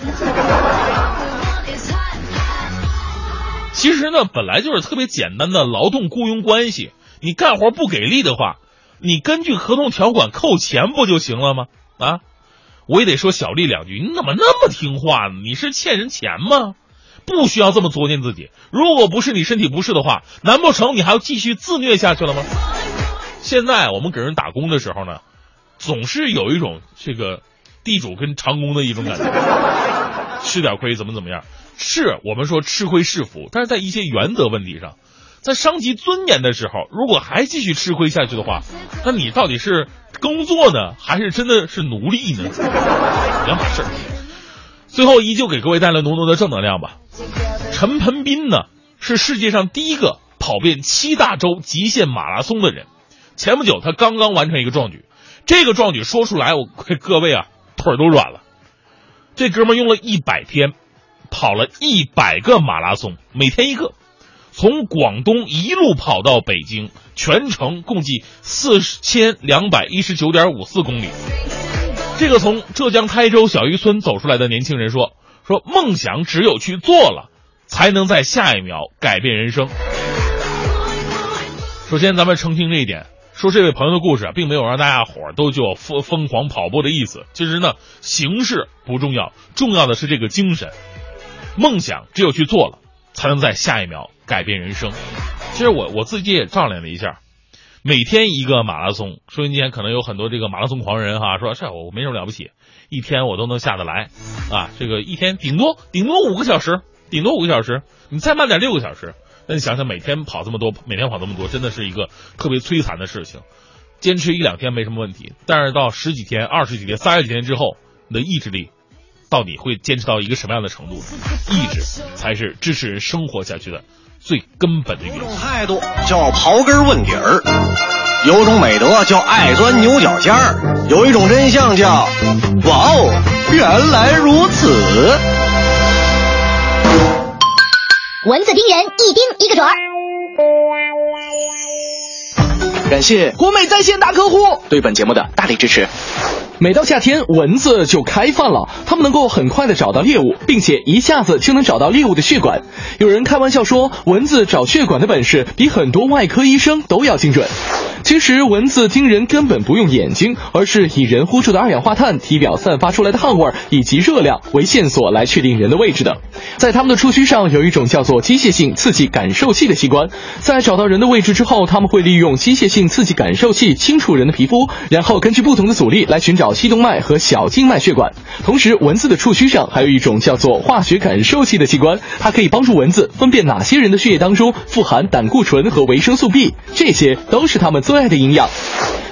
其实呢，本来就是特别简单的劳动雇佣关系，你干活不给力的话。你根据合同条款扣钱不就行了吗？啊，我也得说小丽两句。你怎么那么听话呢？你是欠人钱吗？不需要这么作践自己。如果不是你身体不适的话，难不成你还要继续自虐下去了吗？现在我们给人打工的时候呢，总是有一种这个地主跟长工的一种感觉，吃点亏怎么怎么样？是我们说吃亏是福，但是在一些原则问题上。在伤及尊严的时候，如果还继续吃亏下去的话，那你到底是工作呢，还是真的是奴隶呢？两码事儿。最后，依旧给各位带来浓浓的正能量吧。陈盆斌呢，是世界上第一个跑遍七大洲极限马拉松的人。前不久，他刚刚完成一个壮举，这个壮举说出来，我各位啊，腿都软了。这哥们用了一百天。跑了一百个马拉松，每天一个，从广东一路跑到北京，全程共计四千两百一十九点五四公里。这个从浙江台州小渔村走出来的年轻人说：“说梦想只有去做了，才能在下一秒改变人生。”首先，咱们澄清这一点，说这位朋友的故事啊，并没有让大家伙儿都就疯疯狂跑步的意思。其实呢，形式不重要，重要的是这个精神。梦想只有去做了，才能在下一秒改变人生。其实我我自己也丈量了一下，每天一个马拉松，收音机前可能有很多这个马拉松狂人哈，说这我没什么了不起，一天我都能下得来啊。这个一天顶多顶多五个小时，顶多五个小时，你再慢点六个小时。那你想想，每天跑这么多，每天跑这么多，真的是一个特别摧残的事情。坚持一两天没什么问题，但是到十几天、二十几天、三十几天之后，你的意志力到底会坚持到一个什么样的程度？意志才是支持人生活下去的最根本的原因。有种态度叫刨根问底儿，有种美德叫爱钻牛角尖儿，有一种真相叫哇哦，原来如此。蚊子叮人，一叮一个准儿。感谢国美在线大客户。对本节目的大力支持。每到夏天，蚊子就开饭了。它们能够很快的找到猎物，并且一下子就能找到猎物的血管。有人开玩笑说，蚊子找血管的本事比很多外科医生都要精准。其实，蚊子叮人根本不用眼睛，而是以人呼出的二氧化碳、体表散发出来的汗味以及热量为线索来确定人的位置的。在它们的触须上有一种叫做机械性刺激感受器的器官，在找到人的位置之后，他们会利用机械性刺激感受器轻触人的皮肤，然后根据不同的阻力来寻找细动脉和小静脉血管。同时，蚊子的触须上还有一种叫做化学感受器的器官，它可以帮助蚊子分辨哪些人的血液当中富含胆固醇和维生素 B，这些都是它们最爱的营养。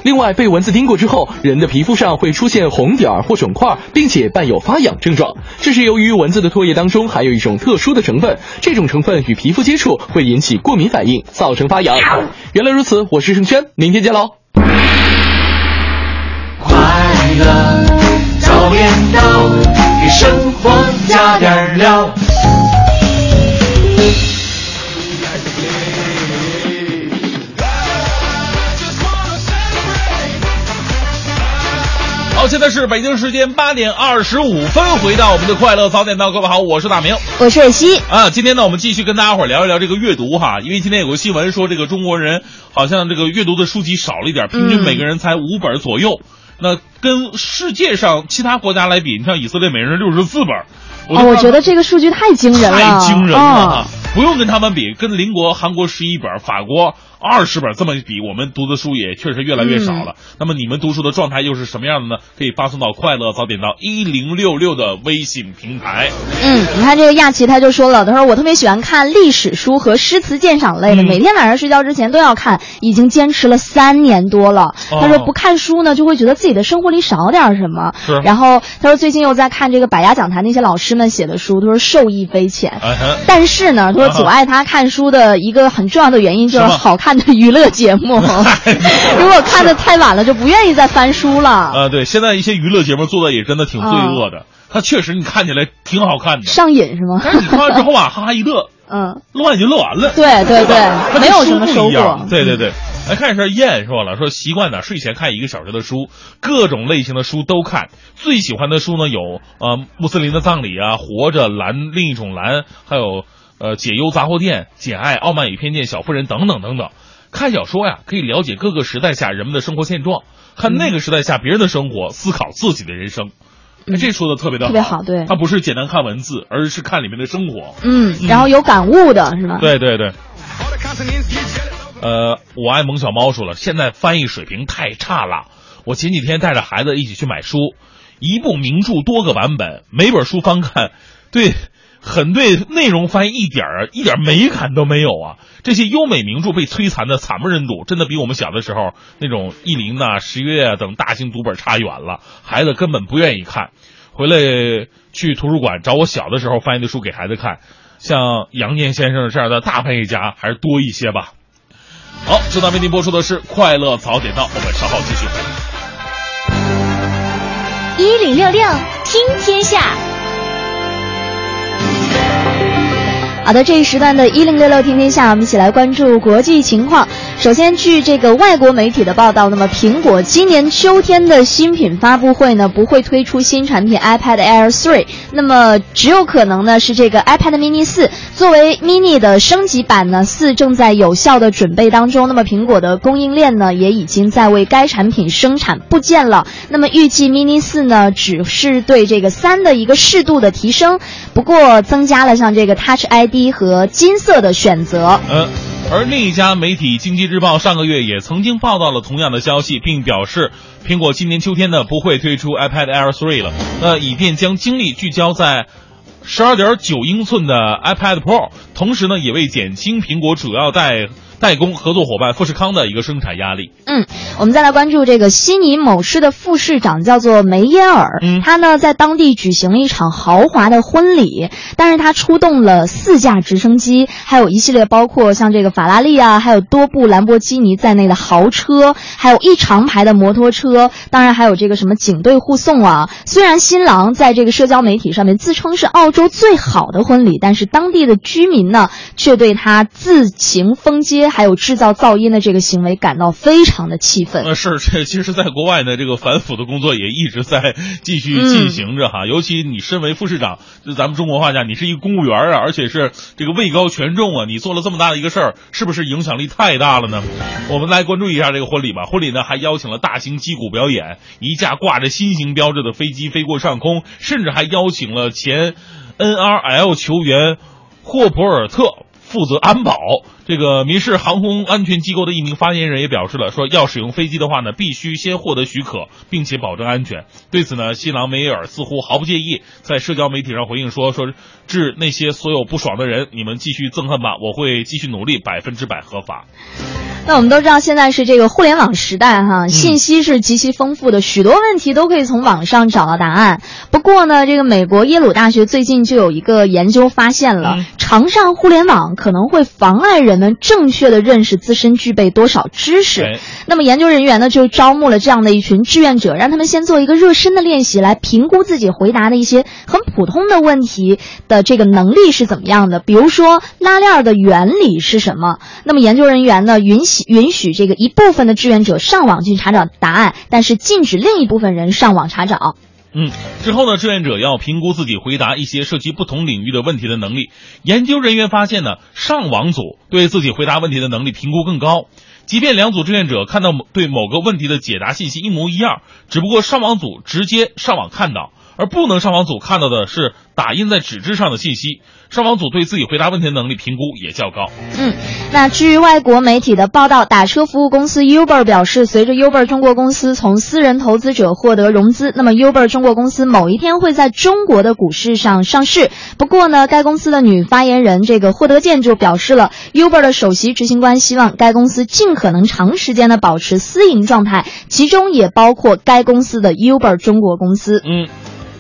另外，被蚊子叮过之后，人的皮肤上会出现红点儿或肿块，并且伴有发痒症状。这是由于蚊子的唾液当中含有一种特殊的成分，这种成分与皮肤接触会引起过敏反应，造成发痒。原来如此，我是盛轩，明天见喽。快乐早点到，给生活加点料。好，现在是北京时间八点二十五分，回到我们的快乐早点到，各位好，我是大明。我是蕊希。啊，今天呢，我们继续跟大家伙儿聊一聊这个阅读哈，因为今天有个新闻说，这个中国人好像这个阅读的书籍少了一点，平均每个人才五本左右。那跟世界上其他国家来比，你像以色列每人六十四本，哦，我觉得这个数据太惊人了，太惊人了！不用跟他们比，跟邻国韩国十一本，法国二十本这么比，我们读的书也确实越来越少了。那么你们读书的状态又是什么样的呢？可以发送到快乐早点到一零六六的微信平台。嗯，你看这个亚琪他就说了，他说我特别喜欢看历史书和诗词鉴赏类的，嗯每天晚上睡觉之前都要看，已经坚持了三年多了。哦他说不看书呢，就会觉得自己的生活里少点什么。是然后他说最近又在看这个百家讲坛那些老师们写的书，他说受益匪浅。但是呢，他说阻碍他看书的一个很重要的原因就是好看的娱乐节目。如果看的太晚了，就不愿意再翻书了。啊，对，现在一些娱乐节目做的也真的挺罪恶的，他确实你看起来挺好看的，上瘾是吗？但是你看完之后啊，哈哈一乐，嗯，乐完就乐完了。对对对没有什么收获对对对，来看一下燕说了，说习惯呢睡前看一个小时的书，各种类型的书都看。最喜欢的书呢有呃穆斯林的葬礼啊，活着蓝另一种蓝，还有呃解忧杂货店、简爱、傲慢与偏见、小妇人等等等等。看小说呀，可以了解各个时代下人们的生活现状，看那个时代下别人的生活，思考自己的人生。哎这说的特别的特别好对它不是简单看文字，而是看里面的生活。嗯，然后有感悟的是吧？对对对。呃，我爱萌小猫说了，现在翻译水平太差了。我前几天带着孩子一起去买书，一部名著多个版本，每本书翻看，对，很对内容翻译一点儿一点儿美感都没有啊！这些优美名著被摧残的惨不忍睹，真的比我们小的时候那种意林呐、十月啊等大型读本差远了，孩子根本不愿意看。回来去图书馆找我小的时候翻译的书给孩子看，像杨念先生这样的大翻译家还是多一些吧。好，正在为您播出的是《快乐早点到》，我们稍后继续。一零六六听天下。好的，这一时段的“一零六六听天下”，我们一起来关注国际情况。首先，据这个外国媒体的报道，那么苹果今年秋天的新品发布会呢，不会推出新产品 iPad Air 3，那么只有可能呢是这个 iPad Mini 4，作为 Mini 的升级版呢，四正在有效的准备当中。那么苹果的供应链呢，也已经在为该产品生产部件了。那么预计 Mini 4呢，只是对这个三的一个适度的提升，不过增加了像这个 Touch ID 低和金色的选择。嗯。而另一家媒体《经济日报》上个月也曾经报道了同样的消息，并表示，苹果今年秋天呢不会推出 iPad Air 3了，那以便将精力聚焦在十二点九英寸的 iPad Pro，同时呢也为减轻苹果主要带。代工合作伙伴富士康的一个生产压力。嗯，我们再来关注这个悉尼某市的副市长叫做梅耶尔，嗯他呢在当地举行了一场豪华的婚礼，但是他出动了四架直升机，还有一系列包括像这个法拉利啊，还有多部兰博基尼在内的豪车，还有一长排的摩托车，当然还有这个什么警队护送啊。虽然新郎在这个社交媒体上面自称是澳洲最好的婚礼，但是当地的居民呢却对他自行封街。还有制造噪音的这个行为，感到非常的气愤。呃，是这，其实，在国外呢，这个反腐的工作也一直在继续进行着哈。尤其你身为副市长，就咱们中国话讲，你是一个公务员啊，而且是这个位高权重啊，你做了这么大的一个事儿，是不是影响力太大了呢？我们来关注一下这个婚礼吧。婚礼呢，还邀请了大型击鼓表演，一架挂着新型标志的飞机飞过上空，甚至还邀请了前 NRL 球员霍普尔特。负责安保，这个民事航空安全机构的一名发言人也表示了，说要使用飞机的话呢，必须先获得许可，并且保证安全。对此呢，新郎梅耶尔似乎毫不介意，在社交媒体上回应说：“说致那些所有不爽的人，你们继续憎恨吧，我会继续努力，百分之百合法。”那我们都知道，现在是这个互联网时代，哈，信息是极其丰富的，许多问题都可以从网上找到答案。不过呢，这个美国耶鲁大学最近就有一个研究发现了，常上互联网可能会妨碍人们正确的认识自身具备多少知识。那么研究人员呢，就招募了这样的一群志愿者，让他们先做一个热身的练习，来评估自己回答的一些很普通的问题的这个能力是怎么样的。比如说拉链的原理是什么？那么研究人员呢，允许。允许这个一部分的志愿者上网去查找答案，但是禁止另一部分人上网查找。嗯，之后呢，志愿者要评估自己回答一些涉及不同领域的问题的能力。研究人员发现呢，上网组对自己回答问题的能力评估更高，即便两组志愿者看到对某个问题的解答信息一模一样，只不过上网组直接上网看到。而不能上网组看到的是打印在纸质上的信息。上网组对自己回答问题的能力评估也较高。嗯，那据外国媒体的报道，打车服务公司 Uber 表示，随着 Uber 中国公司从私人投资者获得融资，那么 Uber 中国公司某一天会在中国的股市上上市。不过呢，该公司的女发言人这个霍德健就表示了，Uber 的首席执行官希望该公司尽可能长时间的保持私营状态，其中也包括该公司的 Uber 中国公司。嗯。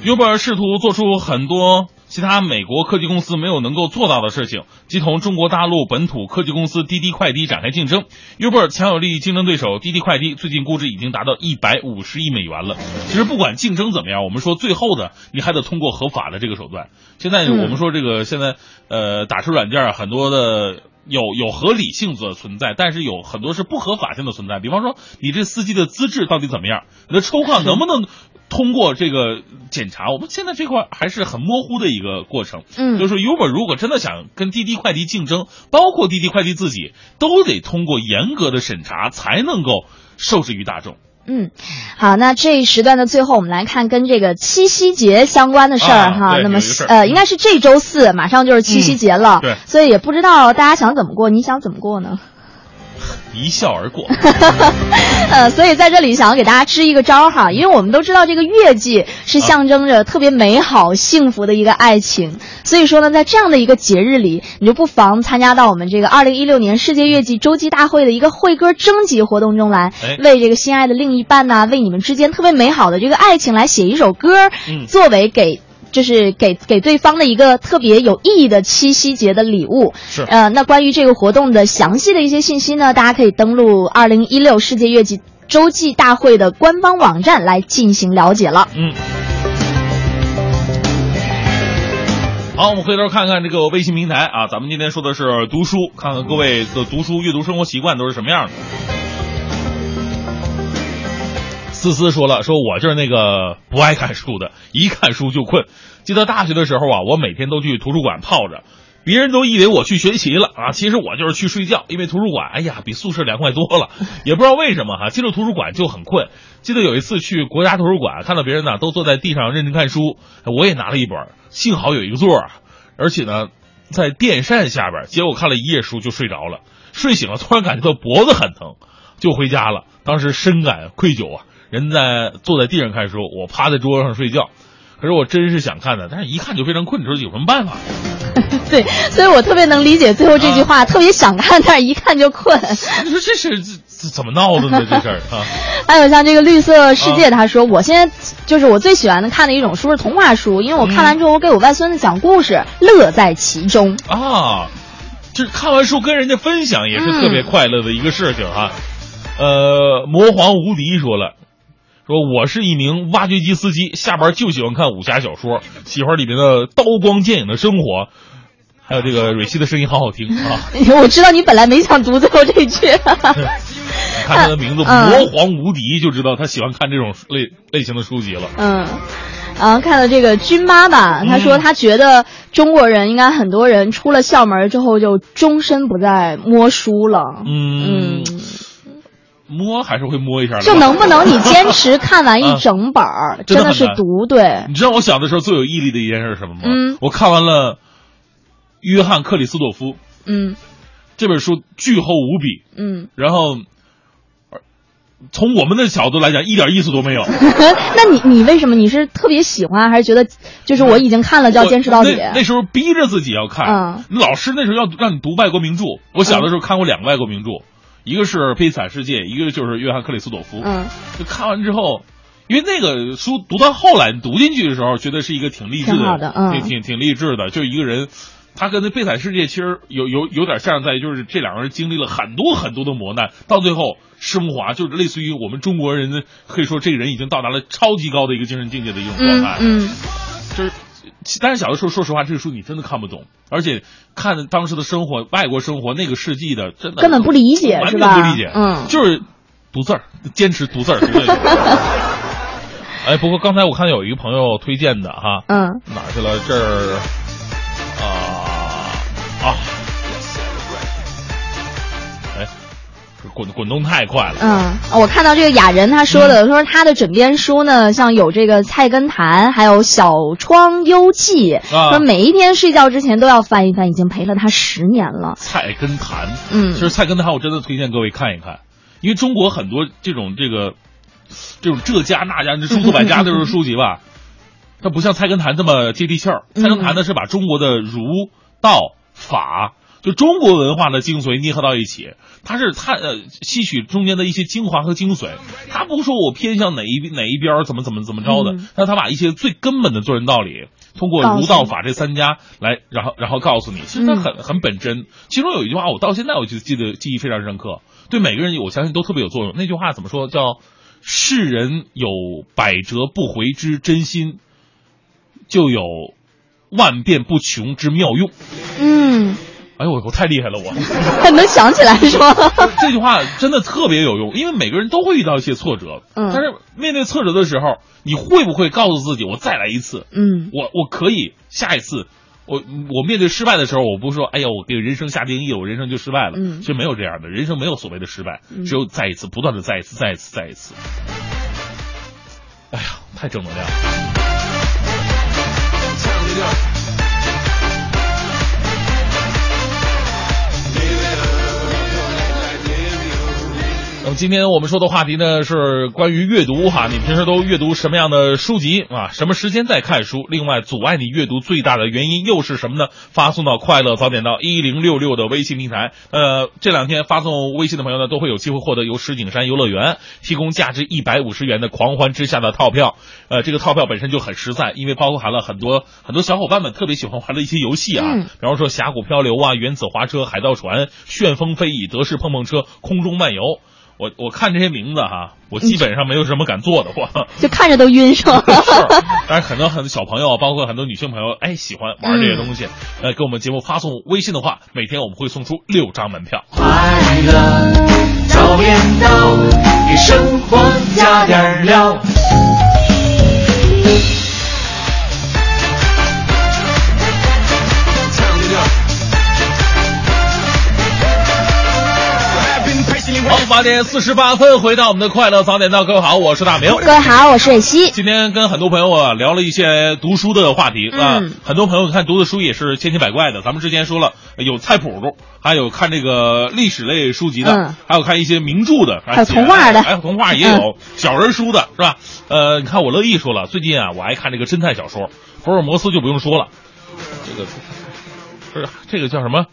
Uber 试图做出很多其他美国科技公司没有能够做到的事情，即同中国大陆本土科技公司滴滴快滴展开竞争。Uber 强有力竞争对手滴滴快滴最近估值已经达到一百五十亿美元了。其实不管竞争怎么样，我们说最后的你还得通过合法的这个手段。现在我们说这个现在呃打车软件很多的。有有合理性的存在，但是有很多是不合法性的存在。比方说，你这司机的资质到底怎么样？你的抽号能不能通过这个检查？我们现在这块还是很模糊的一个过程。嗯，就是 Uber 如果真的想跟滴滴快递竞争，包括滴滴快递自己，都得通过严格的审查才能够受制于大众。嗯，好，那这一时段的最后，我们来看跟这个七夕节相关的事儿哈。那么呃，应该是这周四，马上就是七夕节了，对，所以也不知道大家想怎么过，你想怎么过呢？一笑而过，呃，所以在这里想要给大家支一个招哈，因为我们都知道这个月季是象征着特别美好、幸福的一个爱情，所以说呢，在这样的一个节日里，你就不妨参加到我们这个二零一六年世界月季洲际大会的一个会歌征集活动中来，为这个心爱的另一半呐，为你们之间特别美好的这个爱情来写一首歌，作为给。就是给给对方的一个特别有意义的七夕节的礼物。是。呃，那关于这个活动的详细的一些信息呢，大家可以登录二零一六世界月季洲际大会的官方网站来进行了解了。嗯。好，我们回头看看这个微信平台啊，咱们今天说的是读书，看看各位的读书阅读生活习惯都是什么样的。思思说了，说我就是那个不爱看书的，一看书就困。记得大学的时候啊，我每天都去图书馆泡着，别人都以为我去学习了啊，其实我就是去睡觉，因为图书馆，哎呀，比宿舍凉快多了。也不知道为什么哈，进了图书馆就很困。记得有一次去国家图书馆，看到别人呢都坐在地上认真看书，我也拿了一本，幸好有一个座儿，而且呢在电扇下边，结果看了一夜书就睡着了，睡醒了突然感觉到脖子很疼，就回家了。当时深感愧疚啊。人在坐在地上看书，我趴在桌子上睡觉。可是我真是想看的，但是一看就非常困，你说有什么办法？对，所以我特别能理解最后这句话，特别想看，但是一看就困。你说这是这怎么闹的呢？这事儿啊。还有像这个绿色世界，他说我现在就是我最喜欢的看的一种书是童话书，因为我看完之后我给我外孙子讲故事，乐在其中啊。就是看完书跟人家分享也是特别快乐的一个事情哈。呃，魔皇无敌说了。说我是一名挖掘机司机，下班就喜欢看武侠小说，喜欢里面的刀光剑影的生活，还有这个蕊希的声音好好听啊！我知道你本来没想读最后这句，你 看他的名字“魔皇无敌”，就知道他喜欢看这种类类型的书籍了。嗯，然后看到这个军妈吧，他说他觉得中国人应该很多人出了校门之后就终身不再摸书了。嗯。摸还是会摸一下的，就能不能你坚持看完一整本儿，真的是读对。你知道我小的时候最有毅力的一件事是什么吗？嗯，我看完了约翰克里斯朵夫，嗯，这本书巨厚无比，嗯，然后从我们的角度来讲一点意思都没有。那你你为什么你是特别喜欢，还是觉得就是我已经看了就要坚持到底？那时候逼着自己要看，嗯，老师那时候要让你读外国名著。我小的时候看过两个外国名著。一个是《悲惨世界》，一个就是约翰克里斯朵夫。嗯，就看完之后，因为那个书读到后来，读进去的时候，觉得是一个挺励志的，挺挺挺励志的。就一个人，他跟那《悲惨世界》其实有有有点像，在就是这两个人经历了很多很多的磨难，到最后升华，就是类似于我们中国人可以说，这个人已经到达了超级高的一个精神境界的一种状态。嗯，就是。但是小的时候，说实话，这个书你真的看不懂，而且看当时的生活，外国生活那个世纪的，真的根本不理解，完全不理解。嗯，就是读字儿，坚持读字儿。哎，不过刚才我看有一个朋友推荐的哈，嗯，哪去了？这儿啊啊。滚滚动太快了。嗯，我看到这个雅人他说的，说他的枕边书呢，像有这个《菜根谭》，还有《小窗幽记》，说每一天睡觉之前都要翻一翻，已经陪了他十年了。《菜根谭》，嗯，其实《菜根谭》我真的推荐各位看一看，因为中国很多这种这个这种这家那家这诸子百家都是书籍吧，它不像《菜根谭》这么接地气儿。《菜根谭》呢是把中国的儒道法。就中国文化的精髓捏合到一起，他是他呃吸取中间的一些精华和精髓，他不说我偏向哪一哪一边怎么怎么怎么着的，但他把一些最根本的做人道理，通过儒道法这三家来，然后然后告诉你，其实他很很本真。其中有一句话，我到现在我就记得记忆非常深刻，对每个人我相信都特别有作用。那句话怎么说？叫世人有百折不回之真心，就有万变不穷之妙用。嗯。哎呦，我我太厉害了，我 还能想起来是吗？这句话真的特别有用，因为每个人都会遇到一些挫折，嗯，但是面对挫折的时候，你会不会告诉自己，我再来一次？嗯，我我可以下一次，我我面对失败的时候，我不是说，哎呀，我给人生下定义，我人生就失败了。嗯，其实没有这样的，人生没有所谓的失败，只有再一次，不断的再一次，再一次，再一次。哎呀，太正能量。那么今天我们说的话题呢是关于阅读哈，你平时都阅读什么样的书籍啊？什么时间在看书？另外，阻碍你阅读最大的原因又是什么呢？发送到快乐早点到一零六六的微信平台。呃，这两天发送微信的朋友呢，都会有机会获得由石景山游乐园提供价值一百五十元的狂欢之下的套票。呃，这个套票本身就很实在，因为包含了很多很多小伙伴们特别喜欢玩的一些游戏啊，比方说峡谷漂流啊、原子滑车、海盗船、旋风飞蚁、德式碰碰车、空中漫游。我我看这些名字哈，我基本上没有什么敢做的，我就看着都晕是吧？是，但是很多很多小朋友，包括很多女性朋友，哎，喜欢玩这些东西，呃，给我们节目发送微信的话，每天我们会送出六张门票。快乐早点到，给生活加点料。八点四十八分，回到我们的快乐早点到，各位好，我是大明。各位好，我是蕊希。今天跟很多朋友啊聊了一些读书的话题啊，嗯很多朋友看读的书也是千奇百怪的。咱们之前说了，有菜谱，还有看这个历史类书籍的，嗯还有看一些名著的，还有童话的嗯还有童话也有、小人书的，是吧？呃，你看我乐意说了，最近啊，我爱看这个侦探小说，福尔摩斯就不用说了，这个不是这个叫什么？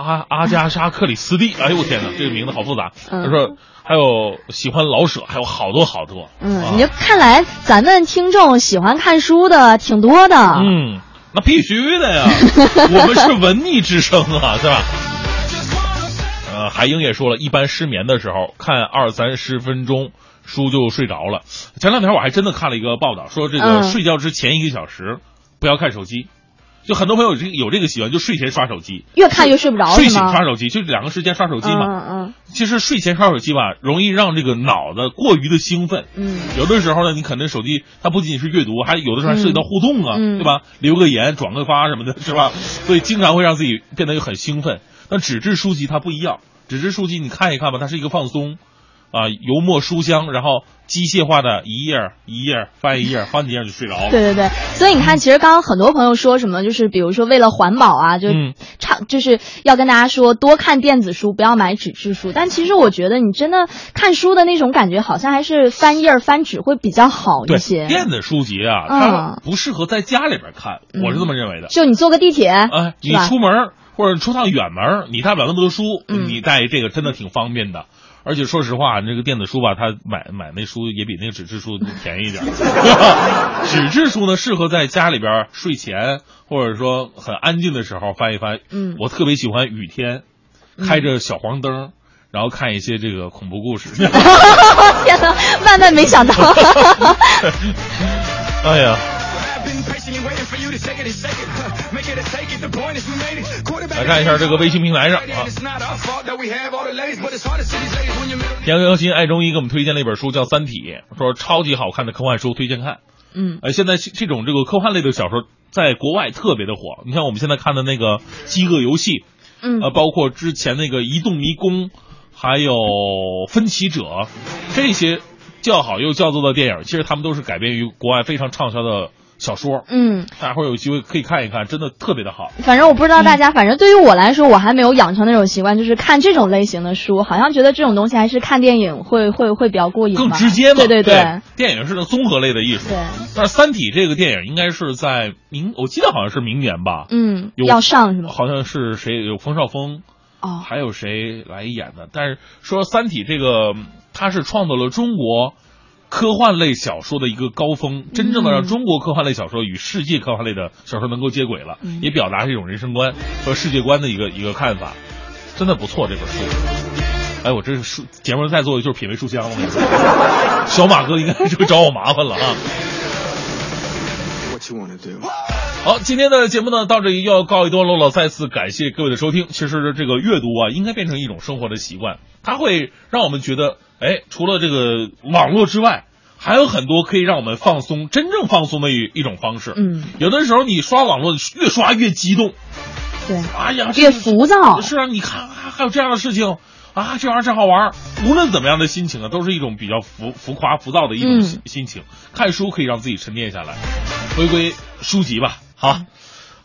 阿阿加莎·克里斯蒂，哎呦我天哪，这个名字好复杂。嗯他说还有喜欢老舍，还有好多好多。嗯，啊你就看来咱们听众喜欢看书的挺多的。嗯，那必须的呀，我们是文艺之声啊，是吧？呃，海英也说了，一般失眠的时候看二三十分钟书就睡着了。前两天我还真的看了一个报道，说这个嗯睡觉之前一个小时不要看手机。就很多朋友有这个有这个习惯，就睡前刷手机，越看越睡不着睡醒刷手机，就两个时间刷手机嘛。嗯嗯其实睡前刷手机吧，容易让这个脑子过于的兴奋。嗯有的时候呢，你可能手机它不仅仅是阅读，还有的时候还涉及到互动啊，嗯对吧？留个言、转个发什么的，是吧？所以经常会让自己变得很兴奋。但纸质书籍它不一样，纸质书籍你看一看吧，它是一个放松，啊，油墨书香，然后机械化的一页一页翻一页，翻几页就睡着了。对对对，所以你看，其实刚刚很多朋友说什么，就是比如说为了环保啊，就嗯唱、就是要跟大家说多看电子书，不要买纸质书。但其实我觉得你真的看书的那种感觉，好像还是翻页翻纸会比较好一些。电子书籍啊，嗯它不适合在家里边看，我是这么认为的。就你坐个地铁，哎，你出门或者出趟远门，你带不了那么多书，嗯你带这个真的挺方便的。而且说实话，这个电子书吧，它买买那书也比那个纸质书便宜一点儿。纸质书呢，适合在家里边睡前或者说很安静的时候翻一翻。嗯我特别喜欢雨天，开着小黄灯，然后看一些这个恐怖故事。天哪，万万没想到。哎呀，来看一下这个微信平台上啊。田更新爱中医给我们推荐了一本书，叫《三体》，说超级好看的科幻书，推荐看。嗯呃，现在这这种这个科幻类的小说在国外特别的火。你像我们现在看的那个《饥饿游戏》，嗯呃，包括之前那个《移动迷宫》，还有《分歧者》，这些叫好又叫座的电影，其实他们都是改编于国外非常畅销的小说。嗯，大家伙儿有机会可以看一看，真的特别的好。反正我不知道大家，反正对于我来说，我还没有养成那种习惯，就是看这种类型的书，好像觉得这种东西还是看电影会会会比较过瘾，更直接嘛。对对对，电影是个综合类的艺术。对，但是《三体》这个电影应该是在明，我记得好像是明年吧。嗯，要上是吗？好像是谁有冯绍峰，哦，还有谁来演的？但是说《三体》这个，它是创造了中国科幻类小说的一个高峰，真正的让中国科幻类小说与世界科幻类的小说能够接轨了，嗯也表达这种人生观和世界观的一个一个看法，真的不错这本书。哎，我这是书节目在做的就是品味书香，我跟你说，小马哥应该是找我麻烦了啊。好，今天的节目呢到这里又要告一段落了。再次感谢各位的收听。其实这个阅读啊，应该变成一种生活的习惯，它会让我们觉得，哎，除了这个网络之外，还有很多可以让我们放松、真正放松的一一种方式。嗯，有的时候你刷网络越刷越激动，对，哎呀，越浮躁。是啊，你看啊，还有这样的事情啊，这玩意儿真好玩儿。无论怎么样的心情啊，都是一种比较浮浮夸、浮躁的一种心情。看书可以让自己沉淀下来，回归书籍吧。好。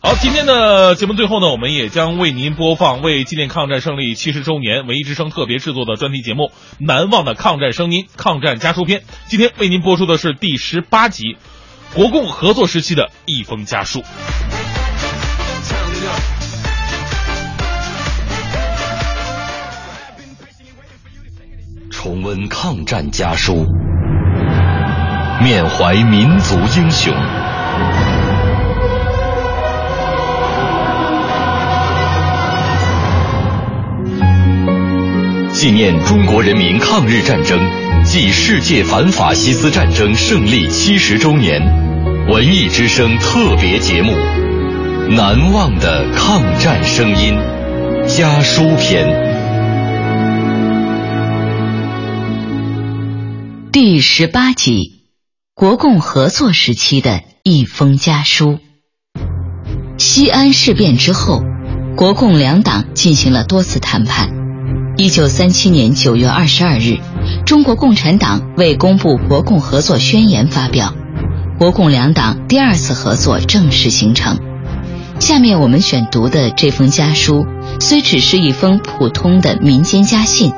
好，今天的节目最后呢，我们也将为您播放为纪念抗战胜利七十周年文艺之声特别制作的专题节目《难忘的抗战声音：抗战家书篇》。今天为您播出的是第十八集，国共合作时期的一封家书。重温抗战家书，缅怀民族英雄。纪念中国人民抗日战争暨世界反法西斯战争胜利七十周年文艺之声特别节目《难忘的抗战声音》家书篇第十八集：国共合作时期的一封家书。西安事变之后，国共两党进行了多次谈判。一九三七年九月二十二日，中国共产党为公布国共合作宣言发表，国共两党第二次合作正式形成。下面我们选读的这封家书，虽只是一封普通的民间家信，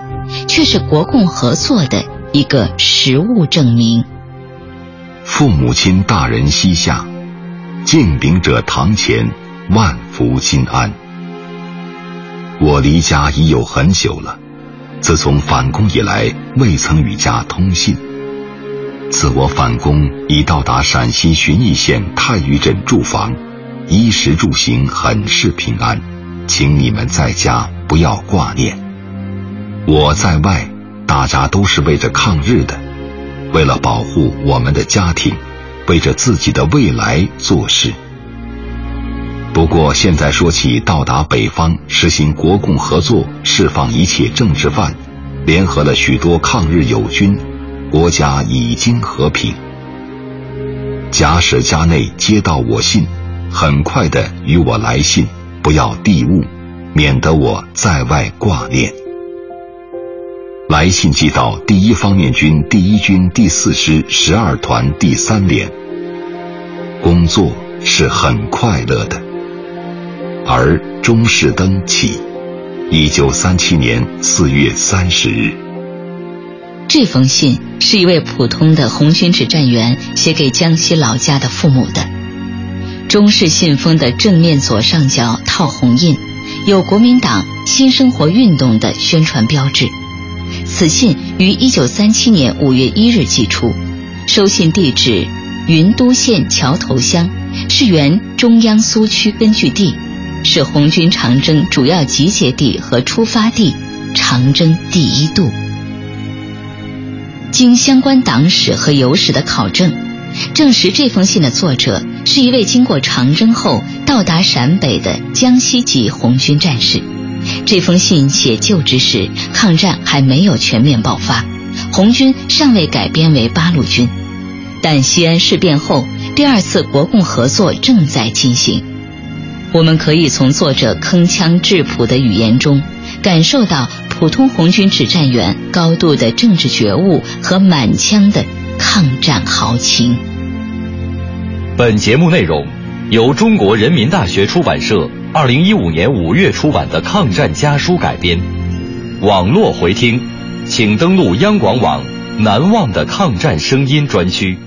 却是国共合作的一个实物证明。父母亲大人膝下，敬禀者堂前，万福金安。我离家已有很久了，自从反攻以来，未曾与家通信。自我反攻已到达陕西旬邑县太原镇住房，衣食住行很是平安，请你们在家不要挂念。我在外，大家都是为着抗日的，为了保护我们的家庭，为着自己的未来做事。不过，现在说起到达北方，实行国共合作，释放一切政治犯，联合了许多抗日友军，国家已经和平。假使家内接到我信，很快的与我来信，不要递误，免得我在外挂念。来信寄到第一方面军第一军第四师十二团第三连。工作是很快乐的。而钟士登起，一九三七年四月三十日。这封信是一位普通的红军指战员写给江西老家的父母的。中式信封的正面左上角套红印，有国民党新生活运动的宣传标志。此信于一九三七年五月一日寄出，收信地址云都县桥头乡，是原中央苏区根据地。是红军长征主要集结地和出发地，长征第一渡。经相关党史和邮史的考证，证实这封信的作者是一位经过长征后到达陕北的江西籍红军战士。这封信写就之时，抗战还没有全面爆发，红军尚未改编为八路军，但西安事变后，第二次国共合作正在进行。我们可以从作者铿锵质朴的语言中，感受到普通红军指战员高度的政治觉悟和满腔的抗战豪情。本节目内容由中国人民大学出版社二零一五年五月出版的《抗战家书》改编。网络回听，请登录央广网“难忘的抗战声音”专区。